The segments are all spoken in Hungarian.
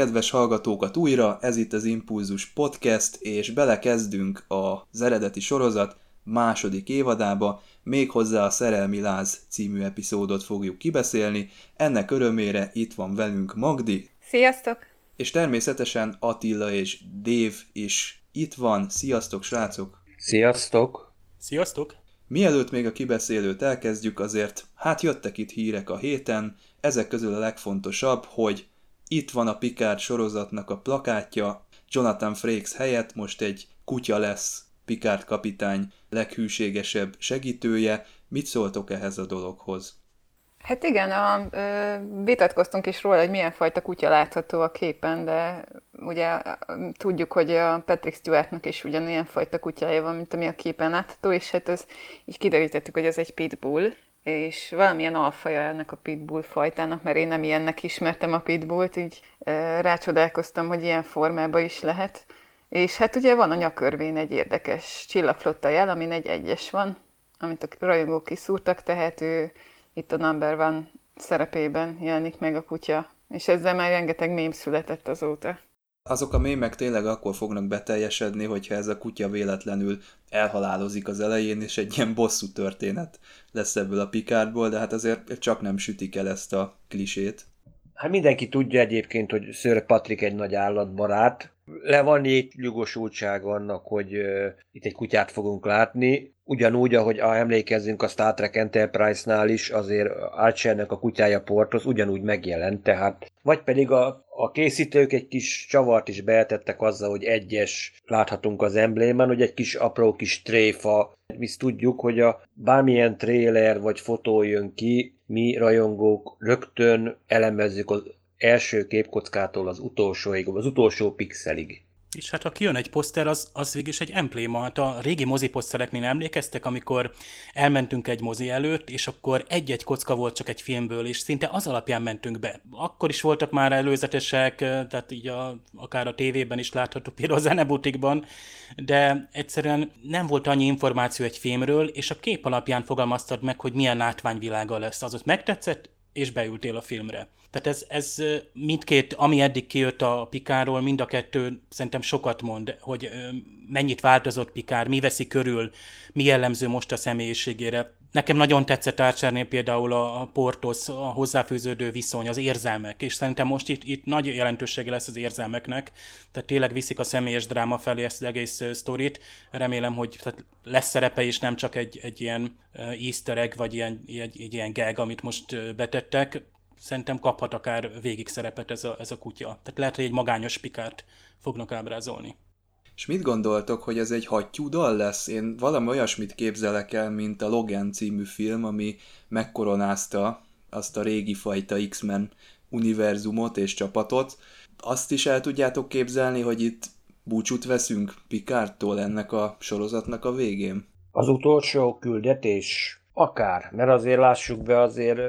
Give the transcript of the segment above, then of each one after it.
Kedves hallgatókat újra, ez itt az Impulzus Podcast, és belekezdünk az eredeti sorozat második évadába, méghozzá a Szerelmi Láz című epizódot fogjuk kibeszélni. Ennek örömére itt van velünk Magdi. Sziasztok! És természetesen Attila és Dév is itt van. Sziasztok, srácok! Sziasztok! Sziasztok! Mielőtt még a kibeszélőt elkezdjük, azért hát jöttek itt hírek a héten, ezek közül a legfontosabb, hogy itt van a Picard sorozatnak a plakátja, Jonathan Frakes helyett most egy kutya lesz Picard kapitány leghűségesebb segítője. Mit szóltok ehhez a dologhoz? Hát igen, a, ö, vitatkoztunk is róla, hogy milyen fajta kutya látható a képen, de ugye tudjuk, hogy a Patrick Stewartnak is ugyanilyen fajta kutyája van, mint ami a képen látható, és hát ez így kiderítettük, hogy ez egy pitbull, és valamilyen alfaja ennek a pitbull fajtának, mert én nem ilyennek ismertem a pitbullt, így rácsodálkoztam, hogy ilyen formában is lehet. És hát ugye van a nyakörvén egy érdekes csillagflotta jel, amin egy egyes van, amit a rajongók kiszúrtak, tehát ő itt a number van szerepében jelenik meg a kutya, és ezzel már rengeteg mém született azóta azok a mémek tényleg akkor fognak beteljesedni, hogyha ez a kutya véletlenül elhalálozik az elején, és egy ilyen bosszú történet lesz ebből a Picardból, de hát azért csak nem sütik el ezt a klisét. Hát mindenki tudja egyébként, hogy Sir Patrick egy nagy állatbarát. Le van itt jogosultság annak, hogy itt egy kutyát fogunk látni. Ugyanúgy, ahogy a, emlékezzünk a Star Trek Enterprise-nál is, azért Archernek a kutyája Portos ugyanúgy megjelent, tehát vagy pedig a, a készítők egy kis csavart is beeltettek azzal, hogy egyes láthatunk az emblémán, hogy egy kis apró kis tréfa. Mi tudjuk, hogy a bármilyen tréler vagy fotó jön ki, mi rajongók rögtön elemezzük az első képkockától az utolsóig, az utolsó pixelig. És hát ha kijön egy poszter, az, az végig egy embléma. Hát a régi mozi posztereknél emlékeztek, amikor elmentünk egy mozi előtt, és akkor egy-egy kocka volt csak egy filmből, és szinte az alapján mentünk be. Akkor is voltak már előzetesek, tehát így a, akár a tévében is látható, például a zenebutikban, de egyszerűen nem volt annyi információ egy filmről, és a kép alapján fogalmaztad meg, hogy milyen látványvilága lesz. Az ott megtetszett, és beültél a filmre. Tehát ez, ez mindkét, ami eddig kijött a Pikáról, mind a kettő szerintem sokat mond, hogy mennyit változott Pikár, mi veszi körül, mi jellemző most a személyiségére. Nekem nagyon tetszett Archernél például a Portos, a hozzáfűződő viszony, az érzelmek, és szerintem most itt, itt nagy jelentősége lesz az érzelmeknek, tehát tényleg viszik a személyes dráma felé ezt az egész sztorit. Remélem, hogy tehát lesz szerepe, és nem csak egy, egy ilyen easter egg, vagy ilyen, egy, egy ilyen gag, amit most betettek szerintem kaphat akár végig szerepet ez a, ez a kutya. Tehát lehet, hogy egy magányos pikárt fognak ábrázolni. És mit gondoltok, hogy ez egy hattyú dal lesz? Én valami olyasmit képzelek el, mint a Logan című film, ami megkoronázta azt a régi fajta X-Men univerzumot és csapatot. Azt is el tudjátok képzelni, hogy itt búcsút veszünk Pikártól ennek a sorozatnak a végén? Az utolsó küldetés? Akár, mert azért lássuk be, azért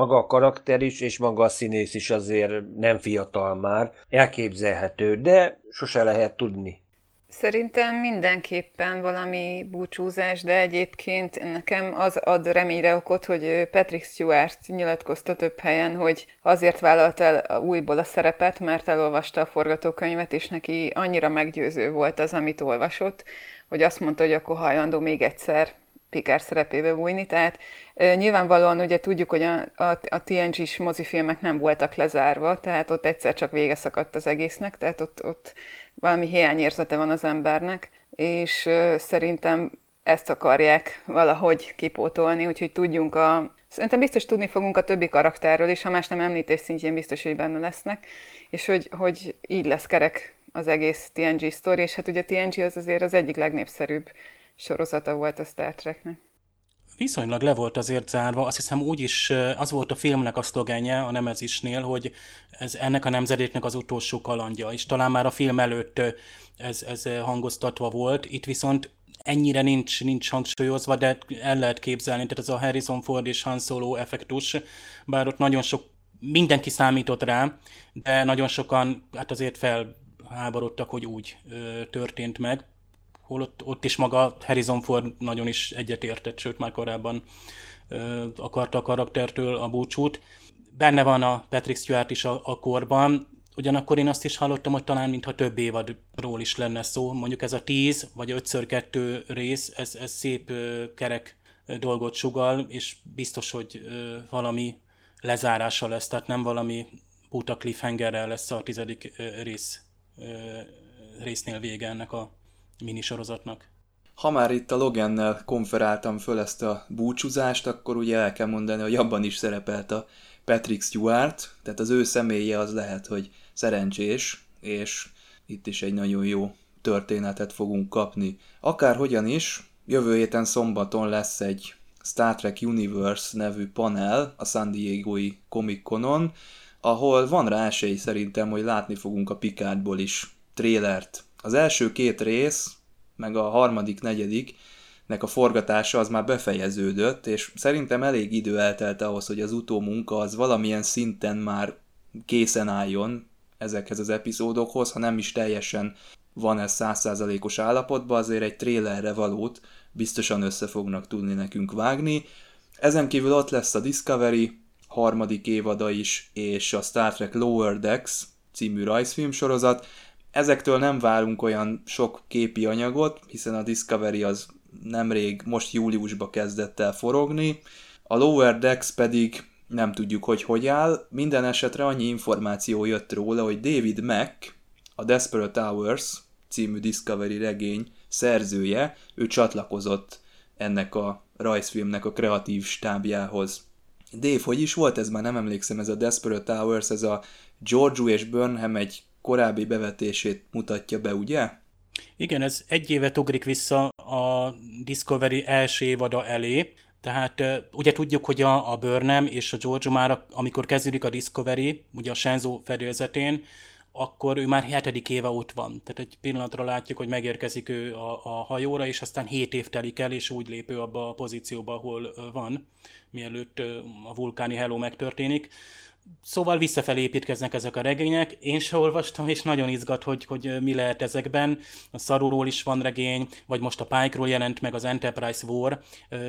maga a karakter is, és maga a színész is azért nem fiatal már, elképzelhető, de sose lehet tudni. Szerintem mindenképpen valami búcsúzás, de egyébként nekem az ad reményre okot, hogy Patrick Stewart nyilatkozta több helyen, hogy azért vállalt el újból a szerepet, mert elolvasta a forgatókönyvet, és neki annyira meggyőző volt az, amit olvasott, hogy azt mondta, hogy akkor hajlandó még egyszer Picard szerepébe bújni, tehát e, nyilvánvalóan ugye tudjuk, hogy a, a, a TNG-s mozifilmek nem voltak lezárva, tehát ott egyszer csak vége szakadt az egésznek, tehát ott, ott valami hiányérzete van az embernek, és e, szerintem ezt akarják valahogy kipótolni, úgyhogy tudjunk a... Szerintem biztos tudni fogunk a többi karakterről is, ha más nem említés szintjén biztos, hogy benne lesznek, és hogy, hogy így lesz kerek az egész TNG sztori, és hát ugye TNG az azért az egyik legnépszerűbb sorozata volt a Star Treknek. Viszonylag le volt azért zárva, azt hiszem úgy is, az volt a filmnek a szlogenje a Nemezisnél, hogy ez ennek a nemzedéknek az utolsó kalandja, és talán már a film előtt ez, ez hangoztatva volt, itt viszont ennyire nincs, nincs hangsúlyozva, de el lehet képzelni, tehát ez a Harrison Ford és Han Solo effektus, bár ott nagyon sok, mindenki számított rá, de nagyon sokan hát azért felháborodtak, hogy úgy ö, történt meg holott ott is maga Harrison Ford nagyon is egyetértett, sőt már korábban ö, akarta a karaktertől a búcsút. Benne van a Patrick Stewart is a, a korban, ugyanakkor én azt is hallottam, hogy talán mintha több évadról is lenne szó, mondjuk ez a 10 vagy 5x2 rész, ez, ez szép ö, kerek dolgot sugal, és biztos, hogy ö, valami lezárása lesz, tehát nem valami puta cliffhangerrel lesz a tizedik rész, résznél vége ennek a minisorozatnak. Ha már itt a Logannel konferáltam föl ezt a búcsúzást, akkor ugye el kell mondani, hogy abban is szerepelt a Patrick Stewart, tehát az ő személye az lehet, hogy szerencsés, és itt is egy nagyon jó történetet fogunk kapni. Akárhogyan is, jövő héten szombaton lesz egy Star Trek Universe nevű panel a San Diego-i Comic ahol van rá esély szerintem, hogy látni fogunk a Picardból is trélert az első két rész, meg a harmadik, negyedik, nek a forgatása az már befejeződött, és szerintem elég idő eltelt ahhoz, hogy az utómunka az valamilyen szinten már készen álljon ezekhez az epizódokhoz, ha nem is teljesen van ez százszázalékos állapotban, azért egy trélerre valót biztosan össze fognak tudni nekünk vágni. Ezen kívül ott lesz a Discovery harmadik évada is, és a Star Trek Lower Decks című rajzfilm sorozat, Ezektől nem várunk olyan sok képi anyagot, hiszen a Discovery az nemrég, most júliusba kezdett el forogni, a Lower Decks pedig nem tudjuk, hogy hogy áll. Minden esetre annyi információ jött róla, hogy David Mack, a Desperate Hours című Discovery regény szerzője, ő csatlakozott ennek a rajzfilmnek a kreatív stábjához. Dave, hogy is volt ez már nem emlékszem, ez a Desperate Hours, ez a George és Burnham egy korábbi bevetését mutatja be, ugye? Igen, ez egy évet ugrik vissza a Discovery első évada elé, tehát ugye tudjuk, hogy a, a Burnham és a George már, amikor kezdődik a Discovery, ugye a Shenzhou fedélzetén, akkor ő már hetedik éve ott van. Tehát egy pillanatra látjuk, hogy megérkezik ő a, a hajóra, és aztán hét év telik el, és úgy lép ő abba a pozícióba, ahol van, mielőtt a vulkáni hello megtörténik. Szóval visszafelé építkeznek ezek a regények. Én se olvastam, és nagyon izgat, hogy, hogy mi lehet ezekben. A Szaruról is van regény, vagy most a Pike-ról jelent meg az Enterprise War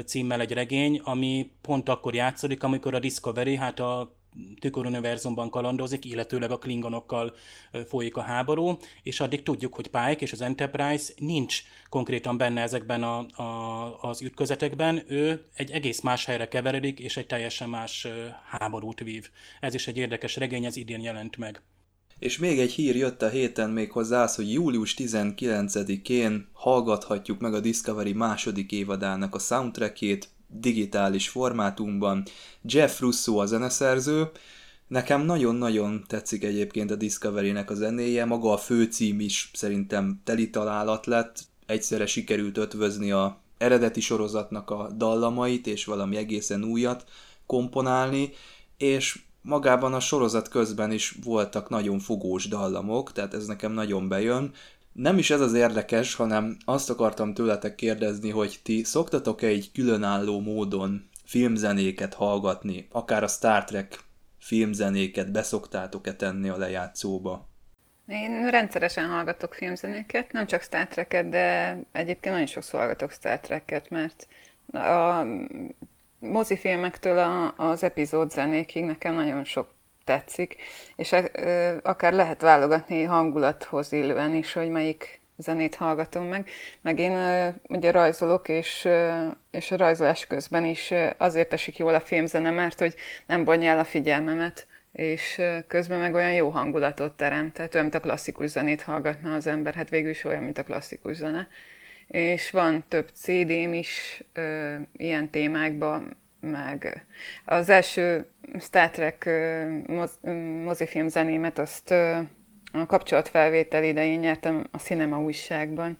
címmel egy regény, ami pont akkor játszódik, amikor a Discovery, hát a tüköruniverzumban kalandozik, illetőleg a klingonokkal folyik a háború, és addig tudjuk, hogy Pike és az Enterprise nincs konkrétan benne ezekben a, a, az ütközetekben, ő egy egész más helyre keveredik, és egy teljesen más háborút vív. Ez is egy érdekes regény, ez idén jelent meg. És még egy hír jött a héten még hozzá az, hogy július 19-én hallgathatjuk meg a Discovery második évadának a soundtrackét, digitális formátumban. Jeff Russo a zeneszerző, Nekem nagyon-nagyon tetszik egyébként a Discovery-nek a zenéje, maga a főcím is szerintem teli találat lett, egyszerre sikerült ötvözni a eredeti sorozatnak a dallamait, és valami egészen újat komponálni, és magában a sorozat közben is voltak nagyon fogós dallamok, tehát ez nekem nagyon bejön. Nem is ez az érdekes, hanem azt akartam tőletek kérdezni, hogy ti szoktatok-e egy különálló módon filmzenéket hallgatni, akár a Star Trek filmzenéket beszoktátok-e tenni a lejátszóba? Én rendszeresen hallgatok filmzenéket, nem csak Star Trek-et, de egyébként nagyon sokszor hallgatok Star Trek-et, mert a mozifilmektől az epizód zenékig nekem nagyon sok tetszik, és akár lehet válogatni hangulathoz illően is, hogy melyik zenét hallgatom meg. Meg én ugye rajzolok, és, és a rajzolás közben is azért esik jól a filmzene, mert hogy nem vonja el a figyelmemet, és közben meg olyan jó hangulatot teremt, tehát olyan, mint a klasszikus zenét hallgatna az ember, hát végül is olyan, mint a klasszikus zene. és van több CD-m is ö, ilyen témákban, meg az első Star Trek moz, mozifilm zenémet azt a kapcsolatfelvétel idején nyertem a Cinema újságban,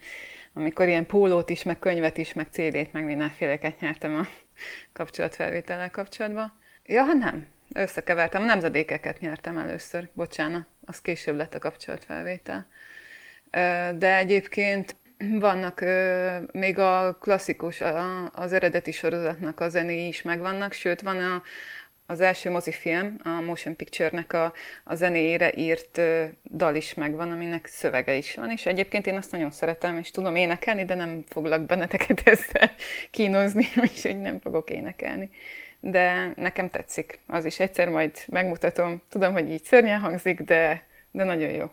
amikor ilyen pólót is, meg könyvet is, meg CD-t, meg mindenféleket nyertem a kapcsolatfelvétellel kapcsolatban. Ja, hát nem, összekevertem, a nemzedékeket nyertem először, bocsánat, az később lett a kapcsolatfelvétel. De egyébként vannak még a klasszikus, az eredeti sorozatnak a zenéi is megvannak, sőt van a, az első mozifilm, a Motion Picture-nek a, a zenéjére írt ö, dal is megvan, aminek szövege is van, és egyébként én azt nagyon szeretem, és tudom énekelni, de nem foglak benneteket ezzel kínozni, úgyhogy nem fogok énekelni. De nekem tetszik, az is egyszer majd megmutatom. Tudom, hogy így szörnyen hangzik, de, de nagyon jó.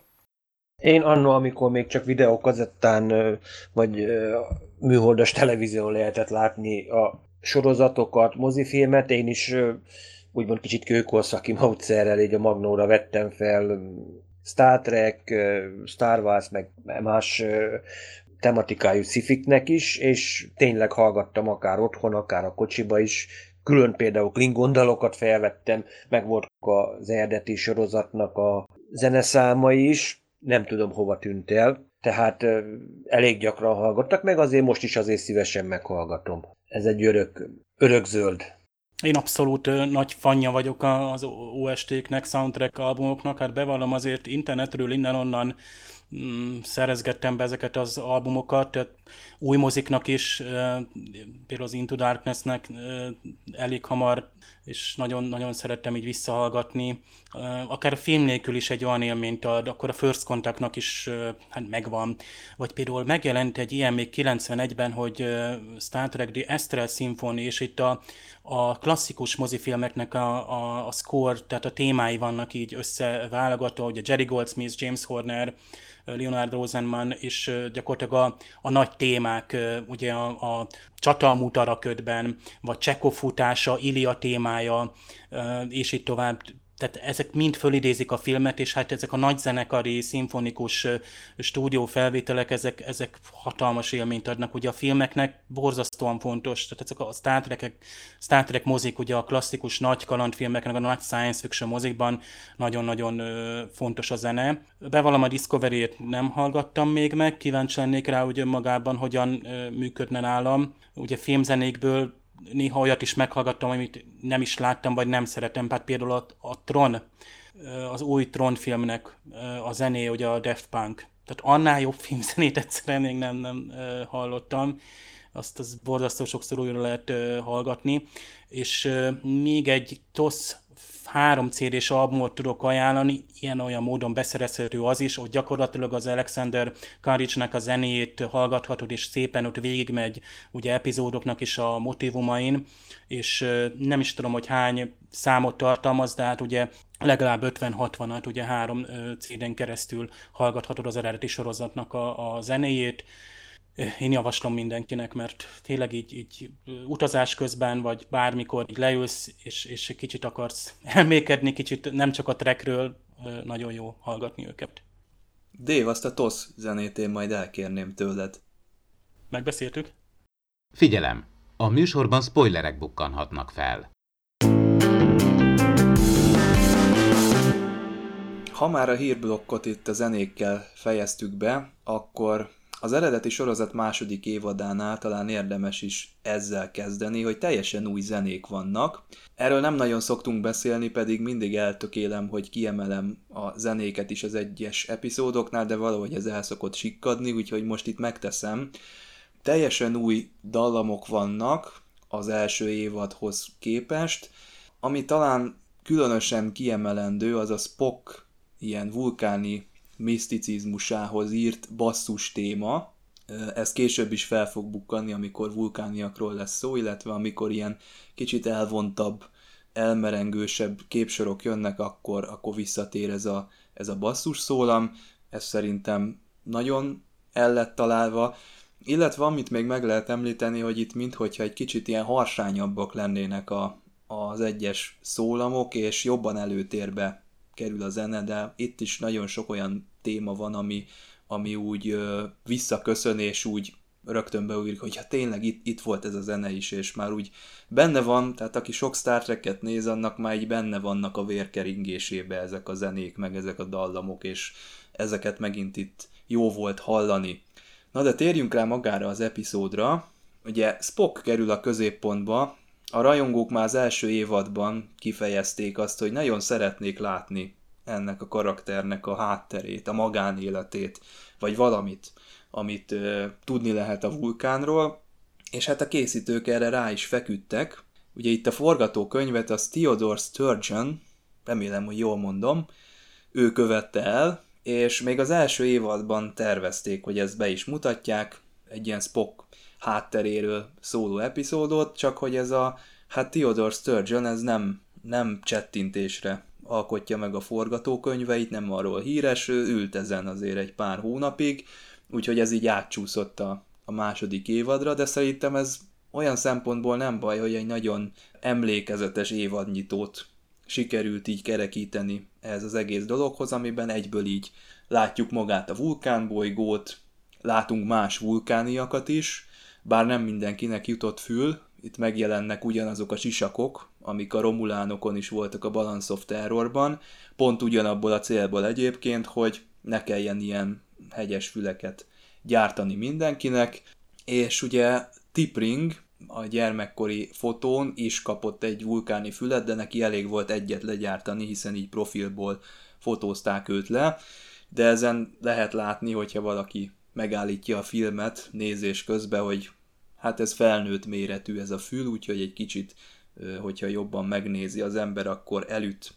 Én annó, amikor még csak videókazettán vagy műholdas televízión lehetett látni a sorozatokat, mozifilmet, én is úgymond kicsit kőkorszaki módszerrel így a Magnóra vettem fel Star Trek, Star Wars, meg más tematikájú szifiknek is, és tényleg hallgattam akár otthon, akár a kocsiba is, külön például Klingon dalokat felvettem, meg volt az eredeti sorozatnak a zeneszámai is, nem tudom hova tűnt el, tehát elég gyakran hallgattak meg, azért most is azért szívesen meghallgatom. Ez egy örök, örök zöld. Én abszolút nagy fanja vagyok az OST-knek, soundtrack albumoknak, hát bevallom azért internetről innen-onnan mm, szerezgettem be ezeket az albumokat, tehát új moziknak is, például az Into Darkness-nek elég hamar, és nagyon-nagyon szerettem így visszahallgatni. Akár a film nélkül is egy olyan élményt ad, akkor a First Contactnak is hát megvan. Vagy például megjelent egy ilyen még 91-ben, hogy Star Trek The Astral Symphony, és itt a, a klasszikus mozifilmeknek a, a, a score, tehát a témái vannak így összeválogatva, ugye Jerry Goldsmith, James Horner, Leonard Rosenman, és gyakorlatilag a, a nagy témák, ugye a, a Csatalmút Araködben, vagy Csekov futása, Ilia témája, és így tovább tehát ezek mind fölidézik a filmet, és hát ezek a nagy zenekari, szimfonikus stúdió felvételek, ezek, ezek hatalmas élményt adnak ugye a filmeknek, borzasztóan fontos, tehát ezek a Star Trek, Star Trek mozik, ugye a klasszikus nagy kalandfilmeknek, a nagy science fiction mozikban nagyon-nagyon fontos a zene. Bevallom a Discovery-t nem hallgattam még meg, kíváncsi lennék rá, hogy önmagában hogyan működne nálam. Ugye filmzenékből néha olyat is meghallgattam, amit nem is láttam, vagy nem szeretem. Hát például a, a Tron, az új Tron filmnek a zené, ugye a Daft Punk. Tehát annál jobb filmzenét egyszerűen még nem, nem hallottam. Azt az borzasztó sokszor újra lehet hallgatni. És még egy TOSZ három CD-s albumot tudok ajánlani, ilyen-olyan módon beszerezhető az is, hogy gyakorlatilag az Alexander Karicsnak a zenéjét hallgathatod, és szépen ott végigmegy ugye epizódoknak is a motivumain, és nem is tudom, hogy hány számot tartalmaz, de hát ugye legalább 50-60-at, ugye három CD-n keresztül hallgathatod az eredeti sorozatnak a, a zenéjét, én javaslom mindenkinek, mert tényleg így, így utazás közben, vagy bármikor így leülsz, és, és kicsit akarsz elmékedni, kicsit nem csak a trekről, nagyon jó hallgatni őket. Dév, azt a TOSZ zenét én majd elkérném tőled. Megbeszéltük? Figyelem! A műsorban spoilerek bukkanhatnak fel. Ha már a hírblokkot itt a zenékkel fejeztük be, akkor az eredeti sorozat második évadánál talán érdemes is ezzel kezdeni, hogy teljesen új zenék vannak. Erről nem nagyon szoktunk beszélni, pedig mindig eltökélem, hogy kiemelem a zenéket is az egyes epizódoknál, de valahogy ez el szokott sikkadni, úgyhogy most itt megteszem. Teljesen új dallamok vannak az első évadhoz képest, ami talán különösen kiemelendő, az a Spock ilyen vulkáni miszticizmusához írt basszus téma. Ez később is fel fog bukkanni, amikor vulkániakról lesz szó, illetve amikor ilyen kicsit elvontabb, elmerengősebb képsorok jönnek, akkor, akkor visszatér ez a, ez a basszus szólam. Ez szerintem nagyon el lett találva. Illetve amit még meg lehet említeni, hogy itt minthogyha egy kicsit ilyen harsányabbak lennének a, az egyes szólamok, és jobban előtérbe kerül a zene, de itt is nagyon sok olyan téma van, ami, ami úgy ö, visszaköszön, és úgy rögtön beugrik, hogy hát tényleg itt, itt volt ez a zene is, és már úgy benne van, tehát aki sok Star Trek-et néz, annak már így benne vannak a vérkeringésébe ezek a zenék, meg ezek a dallamok, és ezeket megint itt jó volt hallani. Na de térjünk rá magára az epizódra. Ugye Spock kerül a középpontba, a rajongók már az első évadban kifejezték azt, hogy nagyon szeretnék látni ennek a karakternek a hátterét, a magánéletét, vagy valamit, amit ö, tudni lehet a vulkánról, és hát a készítők erre rá is feküdtek. Ugye itt a forgatókönyvet az Theodore Sturgeon, remélem, hogy jól mondom, ő követte el, és még az első évadban tervezték, hogy ezt be is mutatják, egy ilyen Spock hátteréről szóló epizódot, csak hogy ez a, hát Theodore Sturgeon, ez nem, nem csettintésre alkotja meg a forgatókönyveit, nem arról híres, ő ült ezen azért egy pár hónapig, úgyhogy ez így átcsúszott a, a második évadra, de szerintem ez olyan szempontból nem baj, hogy egy nagyon emlékezetes évadnyitót sikerült így kerekíteni ez az egész dologhoz, amiben egyből így látjuk magát a vulkánbolygót, látunk más vulkániakat is, bár nem mindenkinek jutott fül, itt megjelennek ugyanazok a sisakok, amik a romulánokon is voltak a Balance of Terrorban, pont ugyanabból a célból egyébként, hogy ne kelljen ilyen hegyes füleket gyártani mindenkinek, és ugye Tipring a gyermekkori fotón is kapott egy vulkáni fület, de neki elég volt egyet legyártani, hiszen így profilból fotózták őt le, de ezen lehet látni, hogyha valaki megállítja a filmet nézés közben, hogy hát ez felnőtt méretű ez a fül, úgyhogy egy kicsit, hogyha jobban megnézi az ember, akkor elüt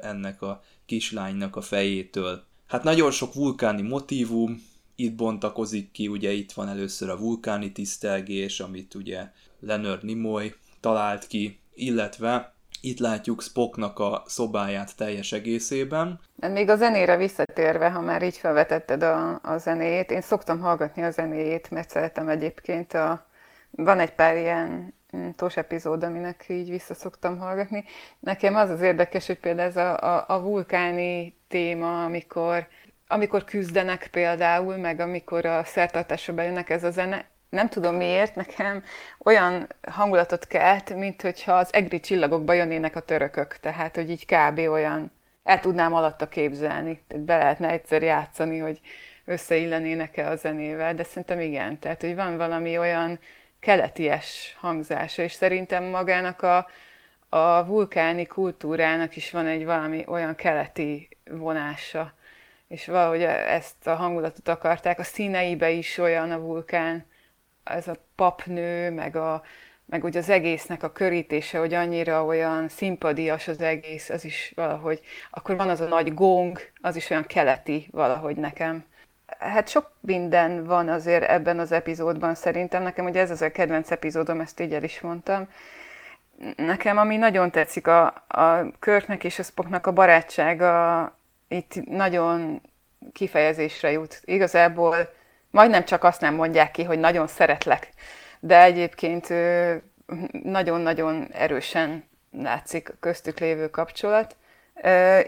ennek a kislánynak a fejétől. Hát nagyon sok vulkáni motívum, itt bontakozik ki, ugye itt van először a vulkáni tisztelgés, amit ugye Leonard Nimoy talált ki, illetve itt látjuk Spocknak a szobáját teljes egészében. Még a zenére visszatérve, ha már így felvetetted a, a zenét, én szoktam hallgatni a zenéjét, mert szeretem egyébként a... Van egy pár ilyen mm, tos epizód, aminek így vissza szoktam hallgatni. Nekem az az érdekes, hogy például ez a, a, a vulkáni téma, amikor amikor küzdenek például, meg amikor a szertartásra bejönnek ez a zene, nem tudom miért, nekem olyan hangulatot kelt, mint hogyha az egri csillagokba jönnének a törökök, tehát hogy így kb. olyan el tudnám alatta képzelni, tehát be lehetne egyszer játszani, hogy összeillenének-e a zenével, de szerintem igen, tehát hogy van valami olyan keleties hangzása, és szerintem magának a, a vulkáni kultúrának is van egy valami olyan keleti vonása, és valahogy ezt a hangulatot akarták. A színeibe is olyan a vulkán, ez a papnő, meg, a, meg ugye az egésznek a körítése, hogy annyira olyan szimpadias az egész, az is valahogy, akkor van az a nagy gong, az is olyan keleti valahogy nekem. Hát sok minden van azért ebben az epizódban szerintem. Nekem ugye ez az a kedvenc epizódom, ezt így el is mondtam. Nekem, ami nagyon tetszik, a, a Körknek és a Spocknak a barátsága itt nagyon kifejezésre jut. Igazából majdnem csak azt nem mondják ki, hogy nagyon szeretlek, de egyébként nagyon-nagyon erősen látszik köztük lévő kapcsolat.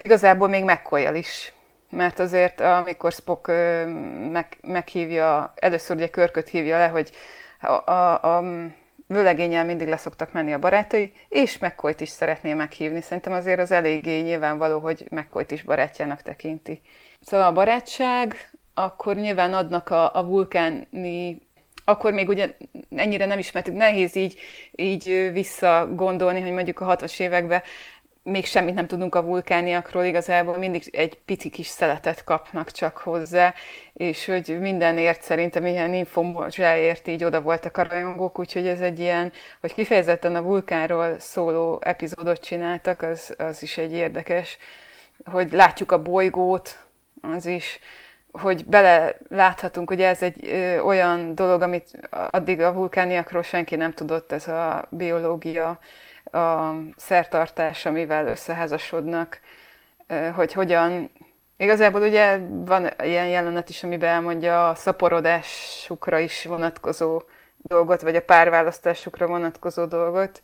Igazából még mccoy is, mert azért amikor Spock meg, meghívja, először ugye Körköt hívja le, hogy a, a, a vőlegényel mindig leszoktak menni a barátai, és mccoy is szeretné meghívni. Szerintem azért az eléggé nyilvánvaló, hogy mccoy is barátjának tekinti. Szóval a barátság, akkor nyilván adnak a, a vulkáni akkor még ugye ennyire nem ismertük, nehéz így, így visszagondolni, hogy mondjuk a 60-as években még semmit nem tudunk a vulkániakról, igazából mindig egy pici kis szeletet kapnak csak hozzá, és hogy mindenért szerintem ilyen infomozsáért így oda voltak a rajongók, úgyhogy ez egy ilyen, hogy kifejezetten a vulkánról szóló epizódot csináltak, az, az is egy érdekes, hogy látjuk a bolygót, az is, hogy bele láthatunk, hogy ez egy ö, olyan dolog, amit addig a vulkániakról senki nem tudott, ez a biológia, a szertartás, amivel összeházasodnak, ö, hogy hogyan, igazából ugye van ilyen jelenet is, amiben elmondja a szaporodásukra is vonatkozó dolgot, vagy a párválasztásukra vonatkozó dolgot,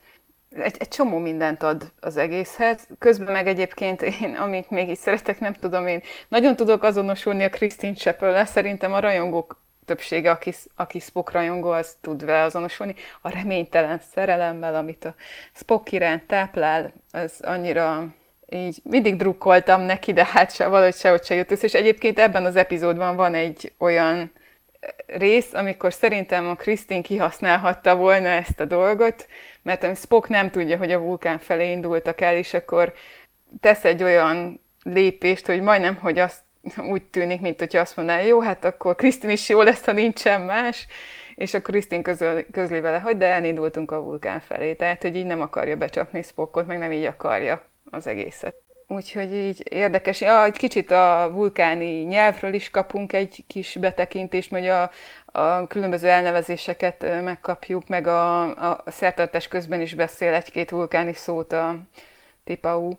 egy, egy csomó mindent ad az egészhez. Közben meg egyébként én, amit még így szeretek, nem tudom, én nagyon tudok azonosulni a Christine chappell szerintem a rajongók többsége, aki, aki Spock rajongó, az tud vele azonosulni. A reménytelen szerelemmel, amit a Spock iránt táplál, az annyira így mindig drukkoltam neki, de hát se, valahogy sehogy se jött össze. És egyébként ebben az epizódban van egy olyan rész, amikor szerintem a Krisztin kihasználhatta volna ezt a dolgot, mert Spock nem tudja, hogy a vulkán felé indultak el, és akkor tesz egy olyan lépést, hogy majdnem, hogy azt úgy tűnik, mint hogyha azt mondaná, jó, hát akkor Krisztin is jó lesz, ha nincsen más, és akkor Krisztin közöl, közli vele, hogy de elindultunk a vulkán felé, tehát hogy így nem akarja becsapni Spockot, meg nem így akarja az egészet. Úgyhogy így érdekes. Ja, egy kicsit a vulkáni nyelvről is kapunk egy kis betekintést, hogy a, a különböző elnevezéseket megkapjuk, meg a, a szertartás közben is beszél egy-két vulkáni szót a Tipau.